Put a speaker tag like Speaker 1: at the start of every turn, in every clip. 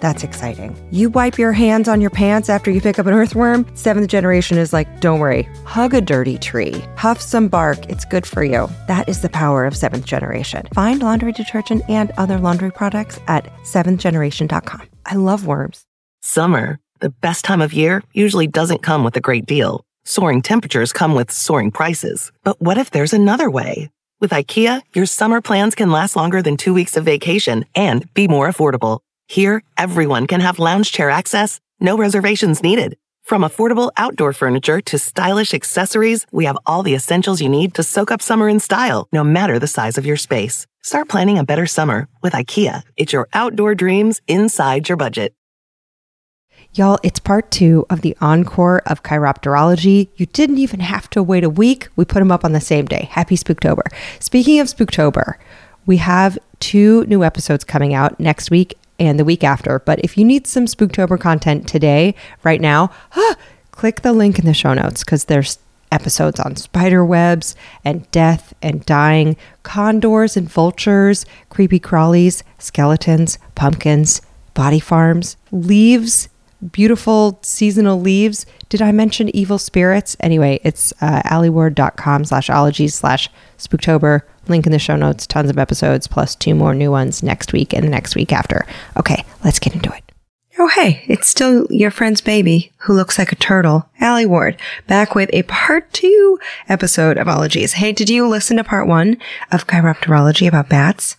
Speaker 1: That's exciting. You wipe your hands on your pants after you pick up an earthworm. Seventh generation is like, don't worry, hug a dirty tree, huff some bark, it's good for you. That is the power of seventh generation. Find laundry detergent and other laundry products at seventhgeneration.com. I love worms.
Speaker 2: Summer, the best time of year, usually doesn't come with a great deal. Soaring temperatures come with soaring prices. But what if there's another way? With IKEA, your summer plans can last longer than two weeks of vacation and be more affordable. Here, everyone can have lounge chair access, no reservations needed. From affordable outdoor furniture to stylish accessories, we have all the essentials you need to soak up summer in style, no matter the size of your space. Start planning a better summer with IKEA. It's your outdoor dreams inside your budget.
Speaker 1: Y'all, it's part two of the encore of chiropterology. You didn't even have to wait a week. We put them up on the same day. Happy Spooktober. Speaking of Spooktober, we have two new episodes coming out next week and the week after. But if you need some Spooktober content today, right now, ah, click the link in the show notes because there's episodes on spider webs and death and dying, condors and vultures, creepy crawlies, skeletons, pumpkins, body farms, leaves, beautiful seasonal leaves. Did I mention evil spirits? Anyway, it's uh, alieward.com slash ologies slash spooktober Link in the show notes, tons of episodes, plus two more new ones next week and the next week after. Okay, let's get into it. Oh, hey, it's still your friend's baby who looks like a turtle, Allie Ward, back with a part two episode of Ologies. Hey, did you listen to part one of Chiropterology about bats?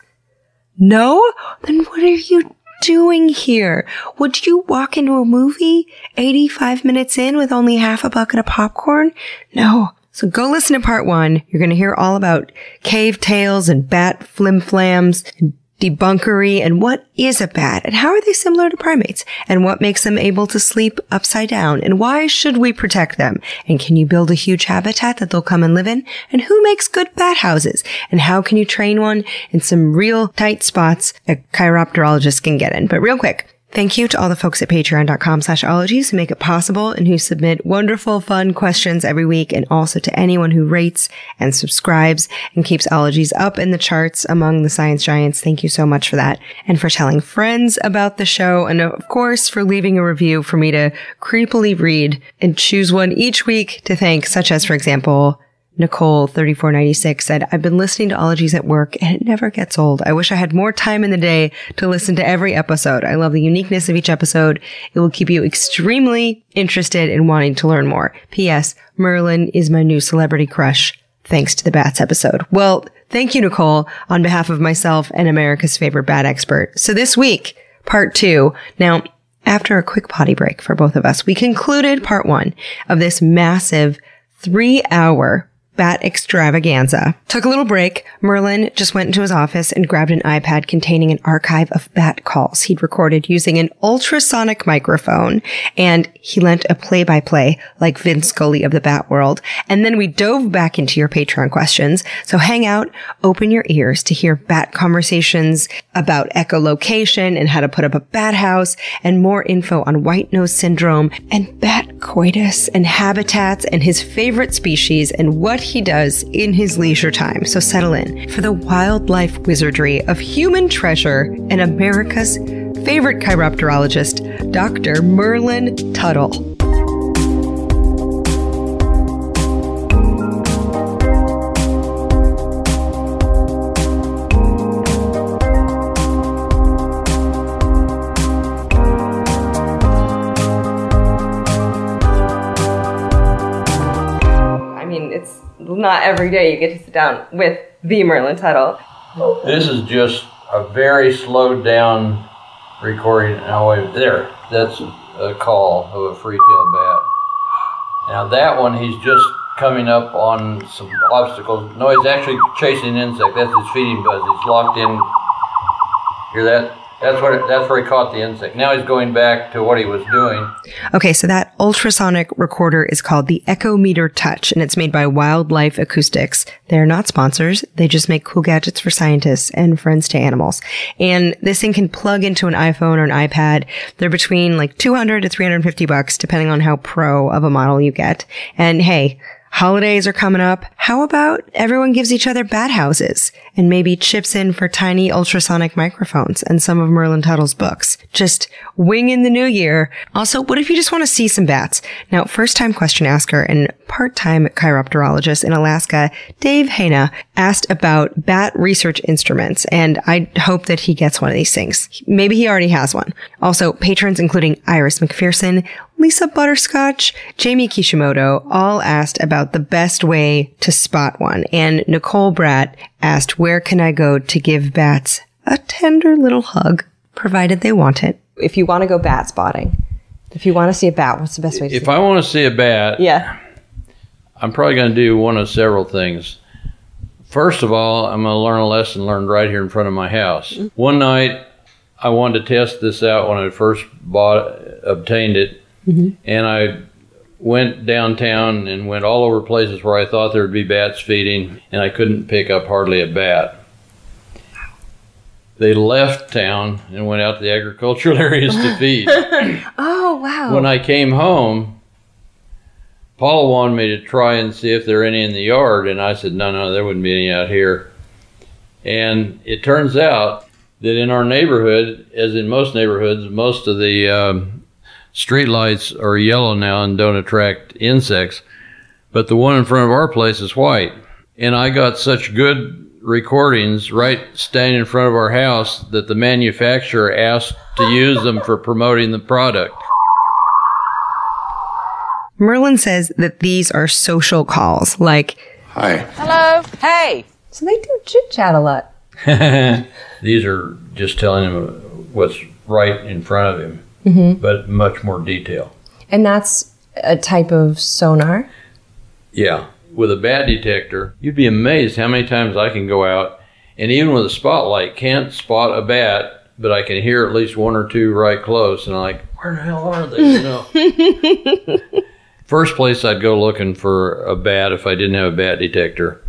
Speaker 1: No? Then what are you doing here? Would you walk into a movie 85 minutes in with only half a bucket of popcorn? No. So go listen to part one. You're going to hear all about cave tales and bat flimflams and debunkery and what is a bat and how are they similar to primates? And what makes them able to sleep upside down? And why should we protect them? And can you build a huge habitat that they'll come and live in? And who makes good bat houses? And how can you train one in some real tight spots a chiropterologist can get in. But real quick, Thank you to all the folks at patreon.com slash ologies who make it possible and who submit wonderful, fun questions every week. And also to anyone who rates and subscribes and keeps ologies up in the charts among the science giants. Thank you so much for that. And for telling friends about the show. And of course, for leaving a review for me to creepily read and choose one each week to thank, such as, for example, Nicole 3496 said, I've been listening to Ologies at work and it never gets old. I wish I had more time in the day to listen to every episode. I love the uniqueness of each episode. It will keep you extremely interested in wanting to learn more. P.S. Merlin is my new celebrity crush. Thanks to the bats episode. Well, thank you, Nicole, on behalf of myself and America's favorite bat expert. So this week, part two. Now, after a quick potty break for both of us, we concluded part one of this massive three hour bat extravaganza. Took a little break. Merlin just went into his office and grabbed an iPad containing an archive of bat calls he'd recorded using an ultrasonic microphone. And he lent a play by play like Vince Scully of the bat world. And then we dove back into your Patreon questions. So hang out, open your ears to hear bat conversations about echolocation and how to put up a bat house and more info on white nose syndrome and bat coitus and habitats and his favorite species and what he does in his leisure time. So settle in for the wildlife wizardry of human treasure and America's favorite chiropterologist, Dr. Merlin Tuttle. Not every day you get to sit down with the Merlin Tuttle.
Speaker 3: This is just a very slowed down recording. Now, there, that's a call of a free-tailed bat. Now, that one, he's just coming up on some obstacles. No, he's actually chasing an insect. That's his feeding buzz. He's locked in. Hear that? That's. It, that's where he caught the insect. Now he's going back to what he was doing.
Speaker 1: Okay, so that ultrasonic recorder is called the Echometer Touch, and it's made by Wildlife Acoustics. They're not sponsors. They just make cool gadgets for scientists and friends to animals. And this thing can plug into an iPhone or an iPad. They're between like 200 to 350 bucks, depending on how pro of a model you get. And hey, Holidays are coming up. How about everyone gives each other bat houses and maybe chips in for tiny ultrasonic microphones and some of Merlin Tuttle's books? Just wing in the new year. Also, what if you just want to see some bats? Now, first time question asker and part-time chiropterologist in Alaska, Dave Hana asked about bat research instruments and I hope that he gets one of these things. Maybe he already has one. Also, patrons including Iris McPherson, Lisa Butterscotch, Jamie Kishimoto all asked about the best way to spot one. And Nicole Bratt asked, where can I go to give bats a tender little hug, provided they want it? If you want to go bat spotting, if you want to see a bat, what's the best way to
Speaker 3: If
Speaker 1: see
Speaker 3: I want to see a bat,
Speaker 1: Yeah.
Speaker 3: I'm probably going to do one of several things. First of all, I'm going to learn a lesson learned right here in front of my house. Mm-hmm. One night, I wanted to test this out when I first bought, obtained it, and I went downtown and went all over places where I thought there would be bats feeding, and I couldn't pick up hardly a bat. They left town and went out to the agricultural areas to feed.
Speaker 1: Oh, wow.
Speaker 3: When I came home, Paula wanted me to try and see if there are any in the yard, and I said, no, no, there wouldn't be any out here. And it turns out that in our neighborhood, as in most neighborhoods, most of the um, street lights are yellow now and don't attract insects, but the one in front of our place is white. And I got such good recordings right standing in front of our house that the manufacturer asked to use them for promoting the product.
Speaker 1: Merlin says that these are social calls, like,
Speaker 4: Hi.
Speaker 5: Hello. Hey.
Speaker 1: so they do chit chat a lot.
Speaker 3: These are just telling him what's right in front of him, Mm-hmm. but much more detail.
Speaker 1: And that's a type of sonar.
Speaker 3: Yeah. With a bat detector, you'd be amazed how many times I can go out and even with a spotlight can't spot a bat, but I can hear at least one or two right close and I'm like, where the hell are they? You know. First place I'd go looking for a bat if I didn't have a bat detector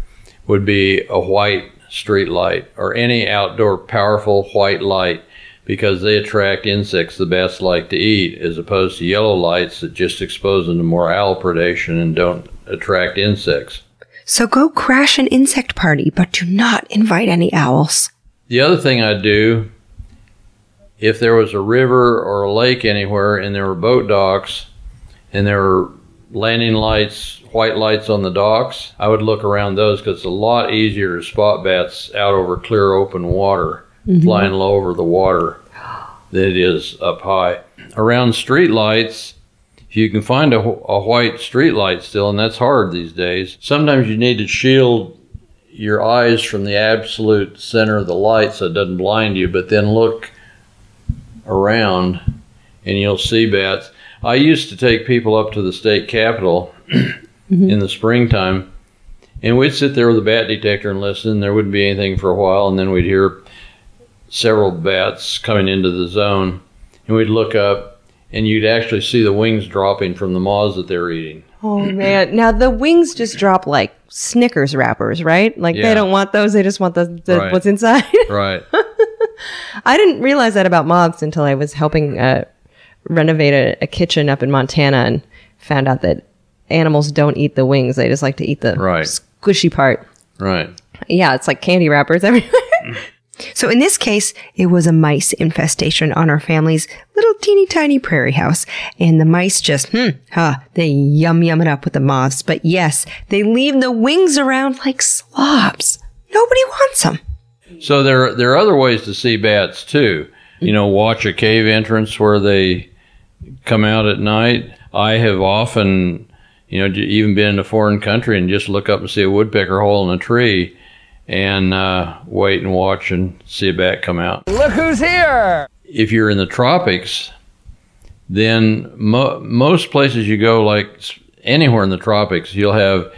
Speaker 3: would be a white street light or any outdoor powerful white light because they attract insects the bats like to eat as opposed to yellow lights that just expose them to more owl predation and don't attract insects.
Speaker 1: So go crash an insect party, but do not invite any owls.
Speaker 3: The other thing I'd do, if there was a river or a lake anywhere and there were boat docks and there were landing lights, white lights on the docks, I would look around those because it's a lot easier to spot bats out over clear open water, Mm-hmm. flying low over the water, than it is up high. Around street lights, if you can find a, a white street light still, and that's hard these days, sometimes you need to shield your eyes from the absolute center of the light so it doesn't blind you, but then look around and you'll see bats. I used to take people up to the state capitol mm-hmm. in the springtime, and we'd sit there with a bat detector and listen. There wouldn't be anything for a while, and then we'd hear several bats coming into the zone, and we'd look up, and you'd actually see the wings dropping from the moths that they're eating.
Speaker 1: Oh man! Now the wings just drop like Snickers wrappers, right? Like they don't want those; they just want the, the
Speaker 3: Right.
Speaker 1: what's inside.
Speaker 3: Right.
Speaker 1: I didn't realize that about moths until I was helping uh, renovate a, a kitchen up in Montana and found out that animals don't eat the wings; they just like to eat the
Speaker 3: Right.
Speaker 1: squishy part.
Speaker 3: right.
Speaker 1: Yeah, it's like candy wrappers everywhere. so in this case, it was a mice infestation on our family's little teeny tiny prairie house. And the mice just, hmm, huh, they yum yum it up with the moths. But yes, they leave the wings around like slobs. Nobody wants them.
Speaker 3: So there there are other ways to see bats too. You know, watch a cave entrance where they come out at night. I have often, you know, even been in a foreign country and just look up and see a woodpecker hole in a tree, and uh, wait and watch and see a bat come out.
Speaker 5: Look who's here.
Speaker 3: If you're in the tropics, then mo- most places you go, like anywhere in the tropics, you'll have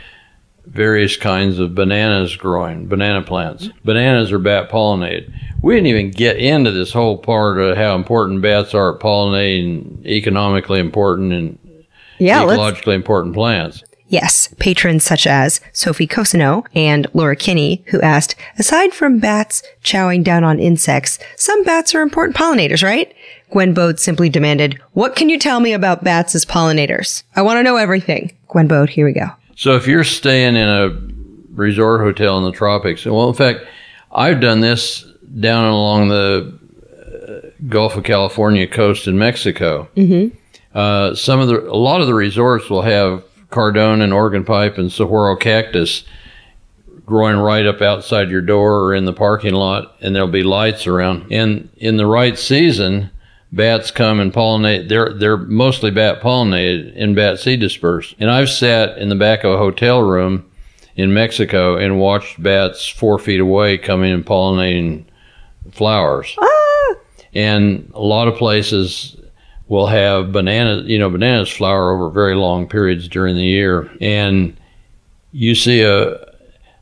Speaker 3: various kinds of bananas growing, banana plants. Bananas are bat pollinated. We didn't even get into this whole part of how important bats are at pollinating economically important and
Speaker 1: Yeah, let's
Speaker 3: ecologically important plants.
Speaker 1: Yes, patrons such as Sophie Cosino and Laura Kinney, who asked, aside from bats chowing down on insects, some bats are important pollinators, right? Gwen Bode simply demanded, what can you tell me about bats as pollinators? I want to know everything. Gwen Bode, here we go.
Speaker 3: So if you're staying in a resort hotel in the tropics, well, in fact, I've done this down along the uh, Gulf of California coast in Mexico. Mm-hmm. Uh, some of the, a lot of the resorts will have cardon and organ pipe and saguaro cactus growing right up outside your door or in the parking lot, and there'll be lights around. And in the right season, bats come and pollinate. They're they're mostly bat pollinated and bat seed dispersed. And I've sat in the back of a hotel room in Mexico and watched bats four feet away coming and pollinating flowers. Ah! And a lot of places will have bananas. You know, bananas flower over very long periods during the year, and you see a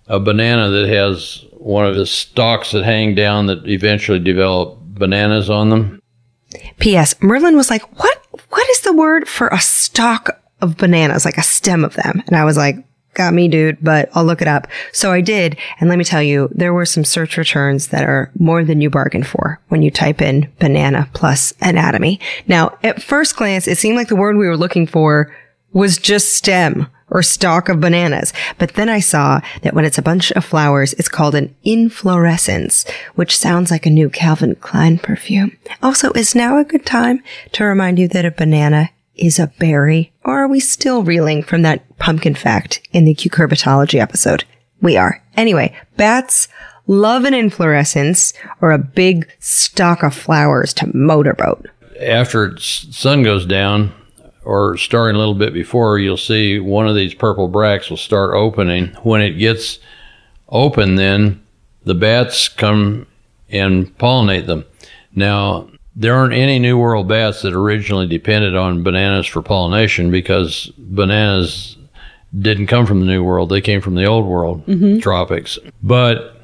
Speaker 3: a banana that has one of the stalks that hang down that eventually develop bananas on them.
Speaker 1: P.S. Merlin was like, what, what is the word for a stalk of bananas? Like a stem of them. And I was like, got me, dude, but I'll look it up. So I did. And let me tell you, there were some search returns that are more than you bargained for when you type in banana plus anatomy. Now, at first glance, it seemed like the word we were looking for was just stem or stalk of bananas. But then I saw that when it's a bunch of flowers, it's called an inflorescence, which sounds like a new Calvin Klein perfume. Also, is now a good time to remind you that a banana is a berry? Or are we still reeling from that pumpkin fact in the cucurbitology episode? We are. Anyway, bats love an inflorescence or a big stalk of flowers to motorboat.
Speaker 3: After sun goes down, or starting a little bit before, you'll see one of these purple bracts will start opening. When it gets open, then the bats come and pollinate them. Now, there aren't any New World bats that originally depended on bananas for pollination because bananas didn't come from the New World. They came from the Old World, mm-hmm. tropics. But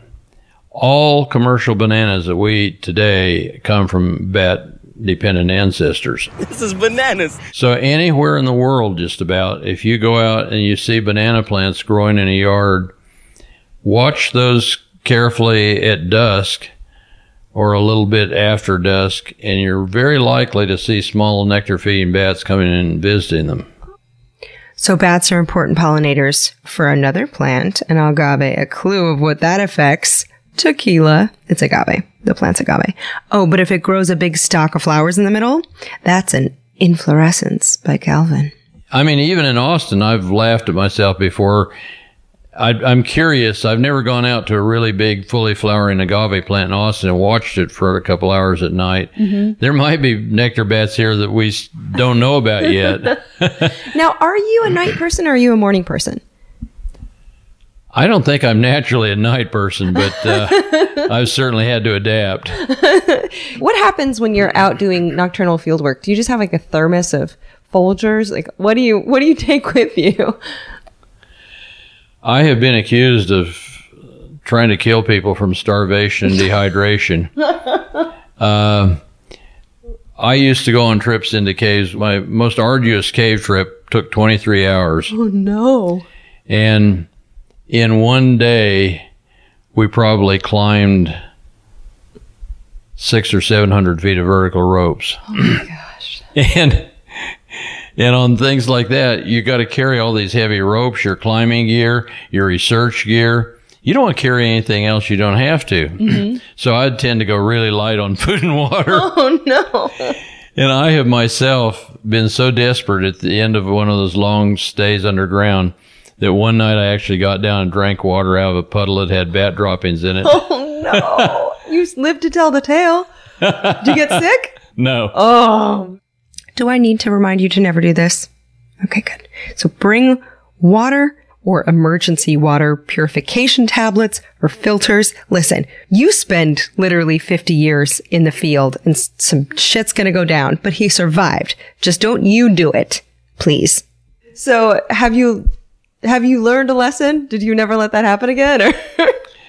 Speaker 3: all commercial bananas that we eat today come from bat dependent ancestors.
Speaker 5: This is bananas.
Speaker 3: So anywhere in the world, just about, if you go out and you see banana plants growing in a yard, watch those carefully at dusk or a little bit after dusk, and you're very likely to see small nectar feeding bats coming in and visiting them.
Speaker 1: So bats are important pollinators for another plant, an agave. A clue of what that affects tequila. It's agave. The plant's agave. Oh, but if it grows a big stalk of flowers in the middle, that's an inflorescence by Calvin.
Speaker 3: I mean, even in Austin, I've laughed at myself before. I, I'm curious. I've never gone out to a really big, fully flowering agave plant in Austin and watched it for a couple hours at night. There might be nectar bats here that we don't know about yet.
Speaker 1: Now, are you a night person or are you a morning person?
Speaker 3: I don't think I'm naturally a night person, but uh, I've certainly had to adapt.
Speaker 1: What happens when you're out doing nocturnal field work? Do you just have like a thermos of Folgers? Like, what do you what do you take with you?
Speaker 3: I have been accused of trying to kill people from starvation and dehydration. Um I used to go on trips into caves. My most arduous cave trip took 23 hours.
Speaker 1: Oh no!
Speaker 3: And in one day, we probably climbed six or 700 feet of vertical ropes. Oh my gosh. and, and on things like that, you got to carry all these heavy ropes, your climbing gear, your research gear. You don't want to carry anything else you don't have to. Mm-hmm. so I'd tend to go really light on food and water.
Speaker 1: Oh no!
Speaker 3: And I have myself been so desperate at the end of one of those long stays underground that one night I actually got down and drank water out of a puddle that had bat droppings in it.
Speaker 1: Oh no! You lived to tell the tale. Did you get sick?
Speaker 3: no.
Speaker 1: Oh. Do I need to remind you to never do this? Okay, good. So bring water or emergency water purification tablets or filters. Listen, you spend literally 50 years in the field and some shit's gonna go down, but he survived. Just don't you do it, please. So have you Have you learned a lesson? Did you never let that happen again?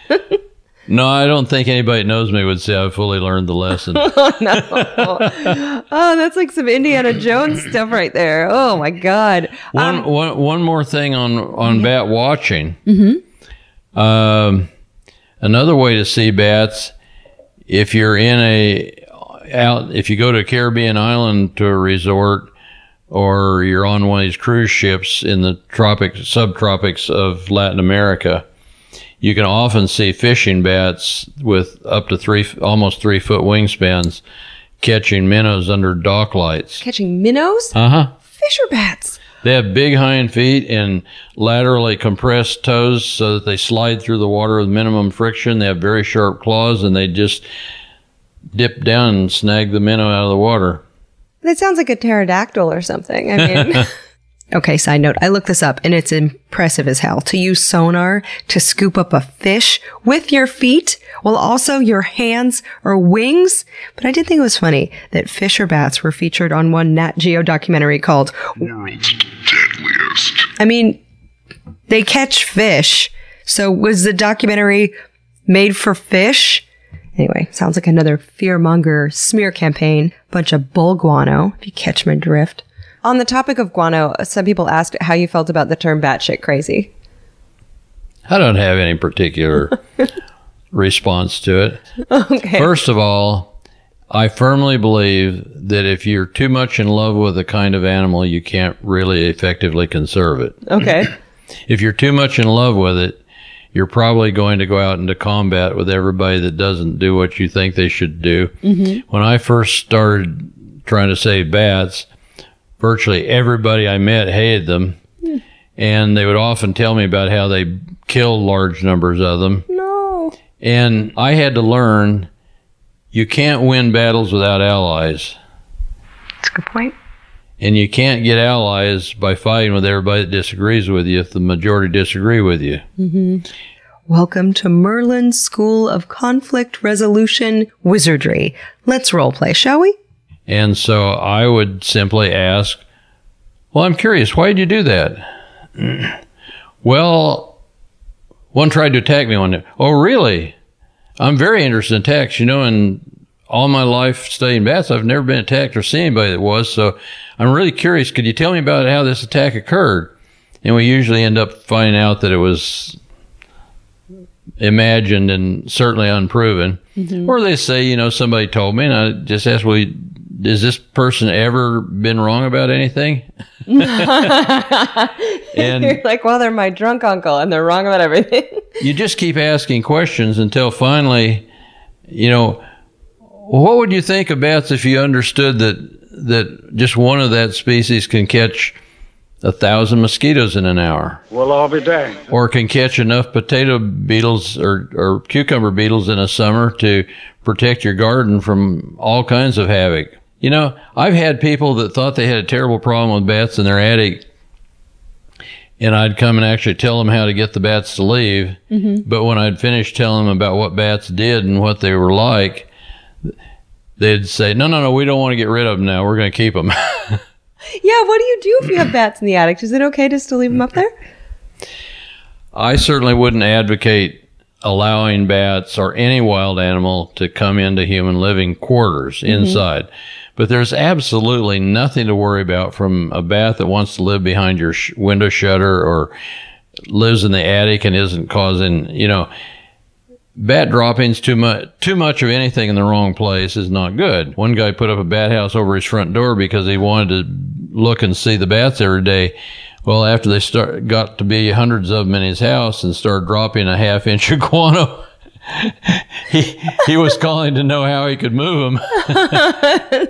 Speaker 3: No, I don't think anybody that knows me would say I fully learned the lesson.
Speaker 1: oh, no. oh, that's like some Indiana Jones stuff right there. Oh my god.
Speaker 3: One, one, one more thing on on bat watching. Mm-hmm. Um, another way to see bats, if you're in a out, if you go to a Caribbean island to a resort, or you're on one of these cruise ships in the tropics, subtropics of Latin America, you can often see fishing bats with up to three, almost three foot wingspans, catching minnows under dock lights.
Speaker 1: Catching minnows?
Speaker 3: Uh huh.
Speaker 1: Fisher bats.
Speaker 3: They have big hind feet and laterally compressed toes so that they slide through the water with minimum friction. They have very sharp claws and they just dip down and snag the minnow out of the water.
Speaker 1: That sounds like a pterodactyl or something. I mean, okay, side note. I looked this up and it's impressive as hell to use sonar to scoop up a fish with your feet while also your hands or wings. But I did think it was funny that Fisher bats were featured on one Nat Geo documentary called
Speaker 4: World's Deadliest.
Speaker 1: I mean, they catch fish. So was the documentary made for fish? Anyway, sounds like another fearmonger smear campaign. Bunch of bull guano, if you catch my drift. On the topic of guano, some people asked how you felt about the term batshit crazy.
Speaker 3: I don't have any particular response to it.
Speaker 1: Okay.
Speaker 3: First of all, I firmly believe that if you're too much in love with a kind of animal, you can't really effectively conserve it.
Speaker 1: Okay.
Speaker 3: If you're too much in love with it, you're probably going to go out into combat with everybody that doesn't do what you think they should do. Mm-hmm. When I first started trying to save bats, virtually everybody I met hated them. And they would often tell me about how they killed large numbers of them.
Speaker 1: no.
Speaker 3: And I had to learn you can't win battles without allies.
Speaker 1: That's a good point.
Speaker 3: And you can't get allies by fighting with everybody that disagrees with you if the majority disagree with you. Mm-hmm.
Speaker 1: Welcome to Merlin's School of Conflict Resolution Wizardry. Let's role play, shall we?
Speaker 3: And so I would simply ask, Well, I'm curious, why did you do that? well, one tried to attack me one day. Oh, really? I'm very interested in attacks. You know, in all my life studying bats, I've never been attacked or seen anybody that was. So I'm really curious. Could you tell me about how this attack occurred? And we usually end up finding out that it was imagined and certainly unproven. Mm-hmm. Or they say, you know, somebody told me, and I just ask, well, has this person ever been wrong about anything? and
Speaker 1: You're like, well, they're my drunk uncle and they're wrong about everything.
Speaker 3: you just keep asking questions until finally, you know, what would you think of bats if you understood that that just one of that species can catch a thousand mosquitoes in an hour,
Speaker 4: Well, I'll be danged.
Speaker 3: or can catch enough potato beetles or, or cucumber beetles in a summer to protect your garden from all kinds of havoc? You know, I've had people that thought they had a terrible problem with bats in their attic and I'd come and actually tell them how to get the bats to leave. Mm-hmm. But when I'd finish telling them about what bats did and what they were like, they'd say, "No, no, no, we don't want to get rid of them now. We're going to keep them."
Speaker 1: yeah, what do you do if you have bats in the attic? Is it okay just to leave them up there?
Speaker 3: I certainly wouldn't advocate allowing bats or any wild animal to come into human living quarters mm-hmm. inside. But there's absolutely nothing to worry about from a bat that wants to live behind your sh- window shutter or lives in the attic and isn't causing, you know, bat droppings too much too much of anything in the wrong place is not good. One guy put up a bat house over his front door because he wanted to look and see the bats every day. Well, after they start got to be hundreds of them in his house and started dropping a half inch of guano, he he was calling to know how he could move them.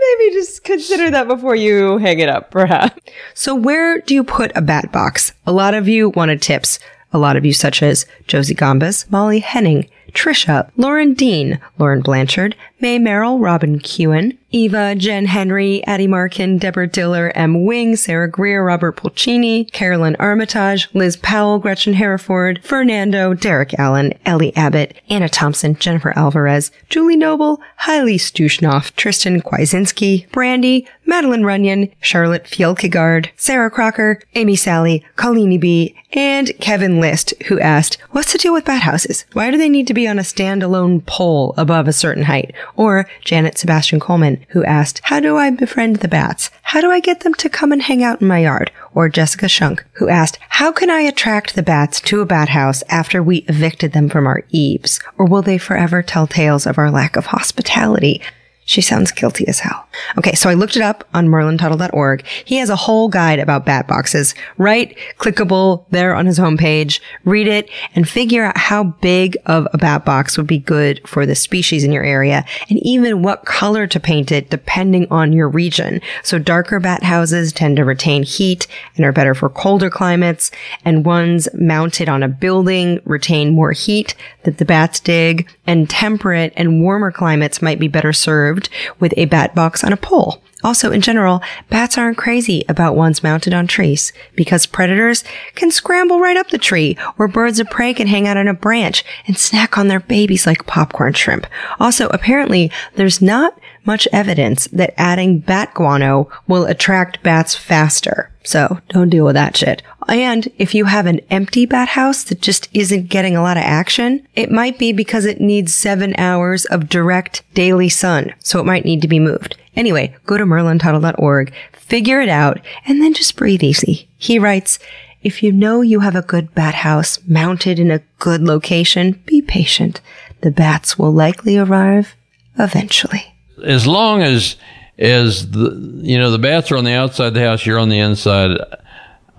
Speaker 1: Maybe just consider that before you hang it up, perhaps. So, where do you put a bat box? A lot of you wanted tips. A lot of you, such as Josie Gombas, Molly Henning, Trisha, Lauren Dean, Lauren Blanchard, May Merrill, Robin Kewen, Eva, Jen Henry, Addie Markin, Deborah Diller, M. Wing, Sarah Greer, Robert Pulcini, Carolyn Armitage, Liz Powell, Gretchen Hereford, Fernando, Derek Allen, Ellie Abbott, Anna Thompson, Jennifer Alvarez, Julie Noble, Hailey Stushnoff, Tristan Kwaisinski, Brandy, Madeline Runyon, Charlotte Fjellkegard, Sarah Crocker, Amy Sally, Colleen B, and Kevin List, who asked, What's the deal with bat houses? Why do they need to be on a standalone pole above a certain height? Or Janet Sebastian Coleman, who asked, How do I befriend the bats? How do I get them to come and hang out in my yard? Or Jessica Shunk, who asked, How can I attract the bats to a bat house after we evicted them from our eaves? Or will they forever tell tales of our lack of hospitality? She sounds guilty as hell. Okay, so I looked it up on merlintuttle.org. He has a whole guide about bat boxes, right? Clickable there on his homepage. Read it and figure out how big of a bat box would be good for the species in your area and even what color to paint it depending on your region. So darker bat houses tend to retain heat and are better for colder climates and ones mounted on a building retain more heat that the bats dig and temperate and warmer climates might be better served with a bat box on a pole. Also, in general, bats aren't crazy about ones mounted on trees because predators can scramble right up the tree or birds of prey can hang out on a branch and snack on their babies like popcorn shrimp. Also, apparently, there's not much evidence that adding bat guano will attract bats faster. So don't deal with that shit. And if you have an empty bat house that just isn't getting a lot of action, it might be because it needs seven hours of direct daily sun. So it might need to be moved. Anyway, go to merlintuttle.org, figure it out, and then just breathe easy. He writes, if you know you have a good bat house mounted in a good location, be patient. The bats will likely arrive eventually.
Speaker 3: As long as as the you know the bats are on the outside of the house, you're on the inside.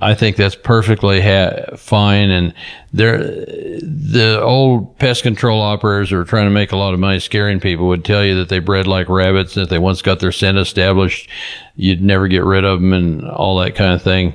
Speaker 3: I think that's perfectly ha- fine. And the old pest control operators who are trying to make a lot of money scaring people would tell you that they bred like rabbits. And if they once got their scent established, you'd never get rid of them and all that kind of thing.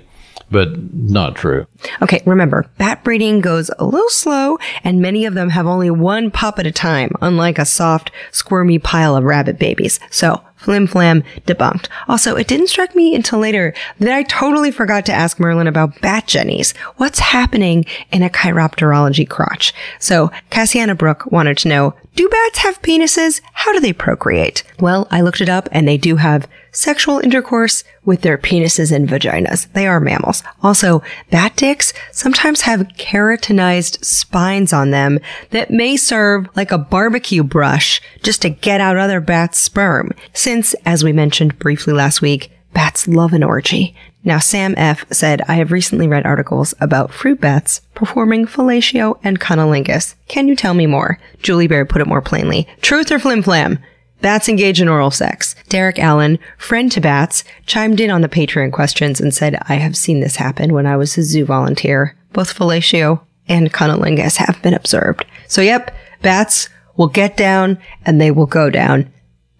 Speaker 3: But not true.
Speaker 1: Okay, remember, bat breeding goes a little slow, and many of them have only one pup at a time, unlike a soft, squirmy pile of rabbit babies. So, flim flam debunked. Also, it didn't strike me until later that I totally forgot to ask Merlin about bat jennies. What's happening in a chiropterology crotch? So, Cassiana Brooke wanted to know, do bats have penises? How do they procreate? Well, I looked it up and they do have sexual intercourse with their penises and vaginas. They are mammals. Also, bat dicks sometimes have keratinized spines on them that may serve like a barbecue brush just to get out other bats' sperm. Since, as we mentioned briefly last week, bats love an orgy. Now, Sam F. said, I have recently read articles about fruit bats performing fellatio and cunnilingus. Can you tell me more? Julie Bear put it more plainly. Truth or flim flam? Bats engage in oral sex. Derek Allen, friend to bats, chimed in on the Patreon questions and said, I have seen this happen when I was a zoo volunteer. Both fellatio and cunnilingus have been observed. So yep, bats will get down and they will go down.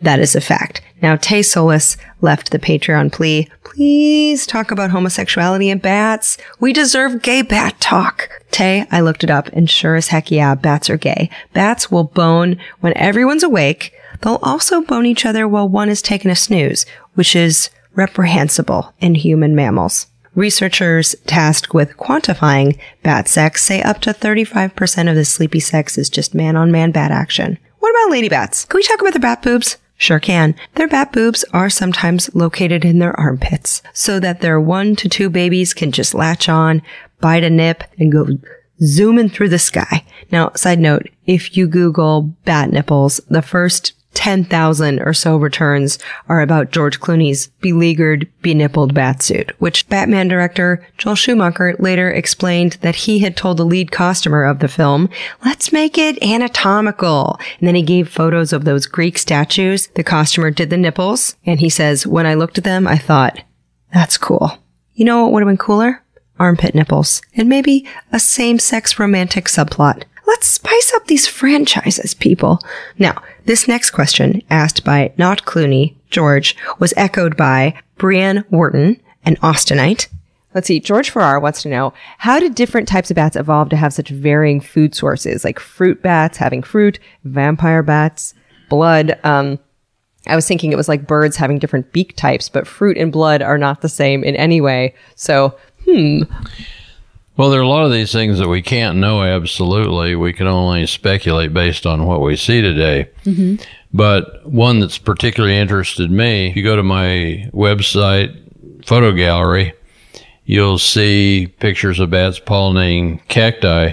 Speaker 1: That is a fact. Now, Tay Solis left the Patreon plea. Please talk about homosexuality and bats. We deserve gay bat talk. Tay, I looked it up and sure as heck yeah, bats are gay. Bats will bone when everyone's awake. They'll also bone each other while one is taking a snooze, which is reprehensible in human mammals. Researchers tasked with quantifying bat sex say up to 35% of the sleepy sex is just man on man bat action. What about lady bats? Can we talk about the bat boobs? Sure can. Their bat boobs are sometimes located in their armpits so that their one to two babies can just latch on, bite a nip, and go zooming through the sky. Now, side note, if you Google bat nipples, the first 10,000 or so returns are about George Clooney's beleaguered, benippled batsuit, which Batman director Joel Schumacher later explained that he had told the lead costumer of the film, let's make it anatomical. And then he gave photos of those Greek statues. The costumer did the nipples, and he says, when I looked at them, I thought, that's cool. You know what would have been cooler? Armpit nipples. And maybe a same-sex romantic subplot. Let's spice up these franchises, people. Now, this next question, asked by not Clooney, George, was echoed by Brienne Wharton, an Austinite.
Speaker 6: Let's see. George Farrar wants to know how did different types of bats evolve to have such varying food sources, like fruit bats having fruit, vampire bats
Speaker 1: blood. Um, I was thinking it was like birds having different beak types, but fruit and blood are not the same in any way. So, hmm.
Speaker 3: Well, there are a lot of these things that we can't know absolutely. We can only speculate based on what we see today. Mm-hmm. But one that's particularly interested me, if you go to my website, photo gallery, you'll see pictures of bats pollinating cacti.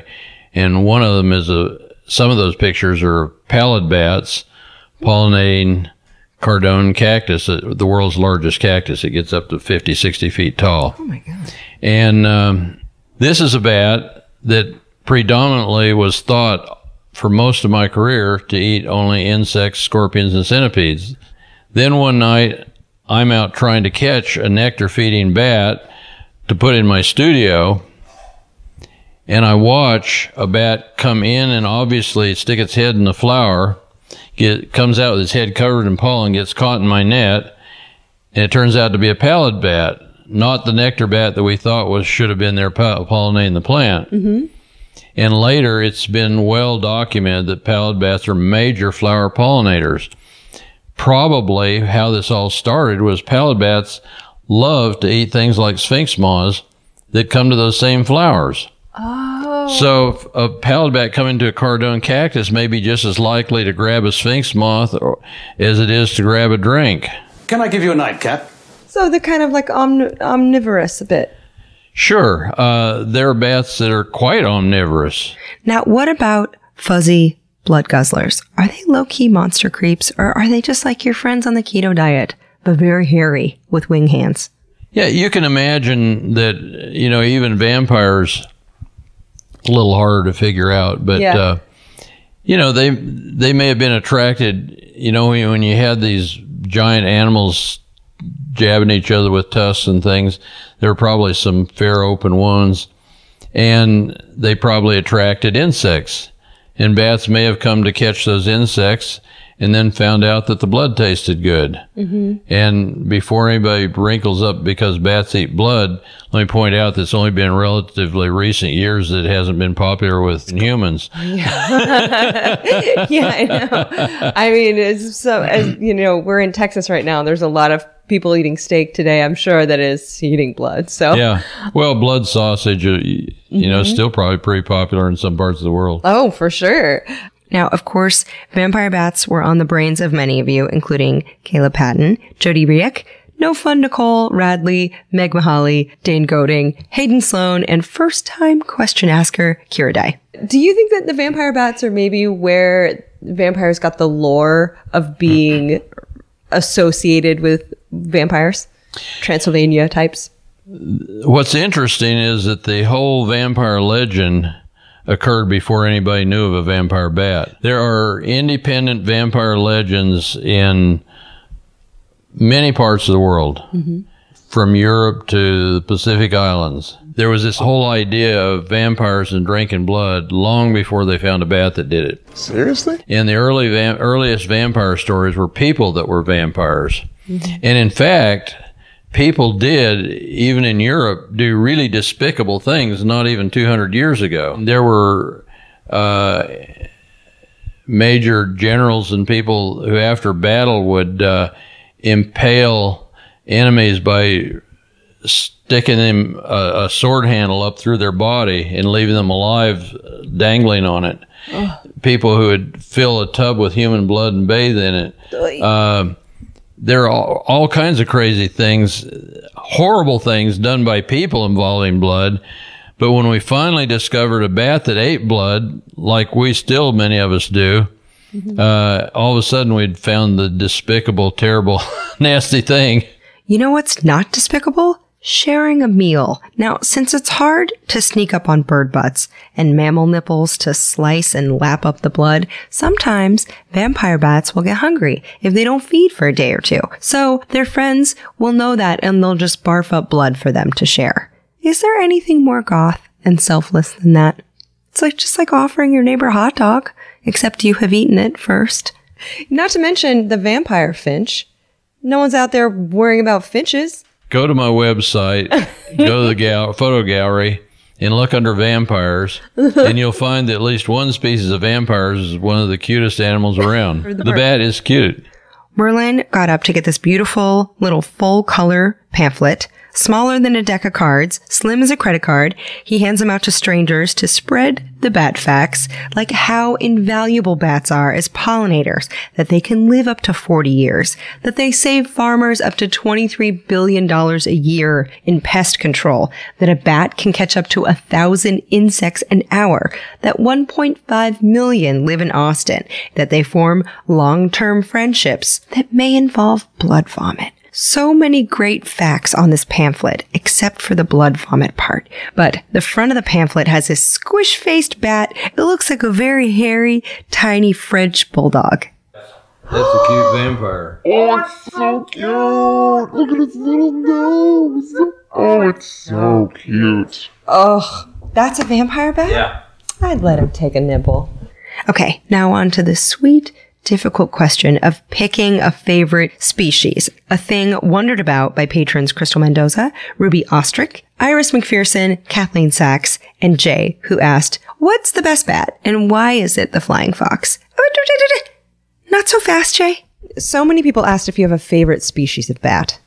Speaker 3: And one of them is a, some of those pictures are pallid bats pollinating Cardon cactus, uh, the world's largest cactus. It gets up to 50, 60 feet tall.
Speaker 1: Oh my God.
Speaker 3: And um, this is a bat that predominantly was thought for most of my career to eat only insects, scorpions, and centipedes. Then one night, I'm out trying to catch a nectar feeding bat to put in my studio. And I watch a bat come in and obviously stick its head in the flower get comes out with its head covered in pollen, gets caught in my net, and it turns out to be a pallid bat, not the nectar bat that we thought was should have been there pollinating the plant. Mm-hmm. And later, it's been well documented that pallid bats are major flower pollinators. Probably how this all started was pallid bats love to eat things like sphinx moths that come to those same flowers.
Speaker 1: Oh.
Speaker 3: So a pallid bat coming to a cardon cactus may be just as likely to grab a sphinx moth or, as it is to grab a drink.
Speaker 7: Can I give you a nightcap?
Speaker 1: So they're kind of like omn- omnivorous a bit.
Speaker 3: Sure. Uh, there are bats that are quite omnivorous.
Speaker 1: Now, what about fuzzy blood guzzlers? Are they low key monster creeps or are they just like your friends on the keto diet, but very hairy with wing hands?
Speaker 3: Yeah, you can imagine that, you know, even vampires a little harder to figure out. But yeah. uh, you know, they they may have been attracted. You know, when you had these giant animals jabbing each other with tusks and things, there were probably some fair open wounds, and they probably attracted insects. And bats may have come to catch those insects and then found out that the blood tasted good. Mm-hmm. And before anybody wrinkles up because bats eat blood, let me point out that it's only been relatively recent years that it hasn't been popular with humans.
Speaker 1: Yeah, yeah I know. I mean, it's so as you know, we're in Texas right now. There's a lot of people eating steak today. I'm sure that is eating blood. So
Speaker 3: yeah, well, blood sausage, uh, you mm-hmm. know, still probably pretty popular in some parts of the world.
Speaker 1: Oh, for sure. Now, of course, vampire bats were on the brains of many of you, including Caleb Patton, Jody Riek, No Fun Nicole, Radley, Meg Mahali, Dane Goding, Hayden Sloan, and first time question asker Kira Dye. Do you think that the vampire bats are maybe where vampires got the lore of being associated with vampires? Transylvania types?
Speaker 3: What's interesting is that the whole vampire legend occurred before anybody knew of a vampire bat. There are independent vampire legends in many parts of the world, mm-hmm. from Europe to the Pacific Islands. There was this whole idea of vampires and drinking blood long before they found a bat that did it.
Speaker 7: Seriously?
Speaker 3: And the early va- earliest vampire stories were people that were vampires. Mm-hmm. And in fact, people did, even in Europe, do really despicable things not even 200 years ago. There were uh, major generals and people who, after battle, would uh, impale enemies by sticking them a, a, sword handle up through their body and leaving them alive, dangling on it. People who would fill a tub with human blood and bathe in it. Uh, there are all, all kinds of crazy things, horrible things done by people involving blood. But when we finally discovered a bat that ate blood, like we still many of us do, mm-hmm. uh, all of a sudden we'd found the despicable, terrible, nasty thing.
Speaker 1: You know what's not despicable? Sharing a meal. Now, since it's hard to sneak up on bird butts and mammal nipples to slice and lap up the blood, sometimes vampire bats will get hungry if they don't feed for a day or two. So their friends will know that and they'll just barf up blood for them to share. Is there anything more goth and selfless than that? It's like just like offering your neighbor a hot dog, except you have eaten it first. Not to mention the vampire finch. No one's out there worrying about finches
Speaker 3: go to my website, go to the gal- photo gallery, and look under vampires, and you'll find that at least one species of vampires is one of the cutest animals around. the bat is cute.
Speaker 1: Merlin got up to get this beautiful little full color pamphlet, smaller than a deck of cards, slim as a credit card. He hands them out to strangers to spread the bat facts, like how invaluable bats are as pollinators, that they can live up to 40 years, that they save farmers up to $23 billion a year in pest control, that a bat can catch up to a thousand insects an hour, that 1.5 million live in Austin, that they form long-term friendships that may involve blood vomit. So many great facts on this pamphlet, except for the blood vomit part. But the front of the pamphlet has this squish faced bat. It looks like a very hairy, tiny French bulldog.
Speaker 3: That's a cute vampire.
Speaker 4: Oh, it's so cute. Look at his little nose. Oh, it's so cute.
Speaker 1: Ugh, that's a vampire bat?
Speaker 3: Yeah.
Speaker 1: I'd let him take a nibble. Okay, now on to the sweet, difficult question of picking a favorite species. A thing wondered about by patrons Crystal Mendoza, Ruby Ostrick, Iris McPherson, Kathleen Sachs, and Jay, who asked, What's the best bat and why is it the flying fox? Not so fast, Jay. So many people asked if you have a favorite species of bat.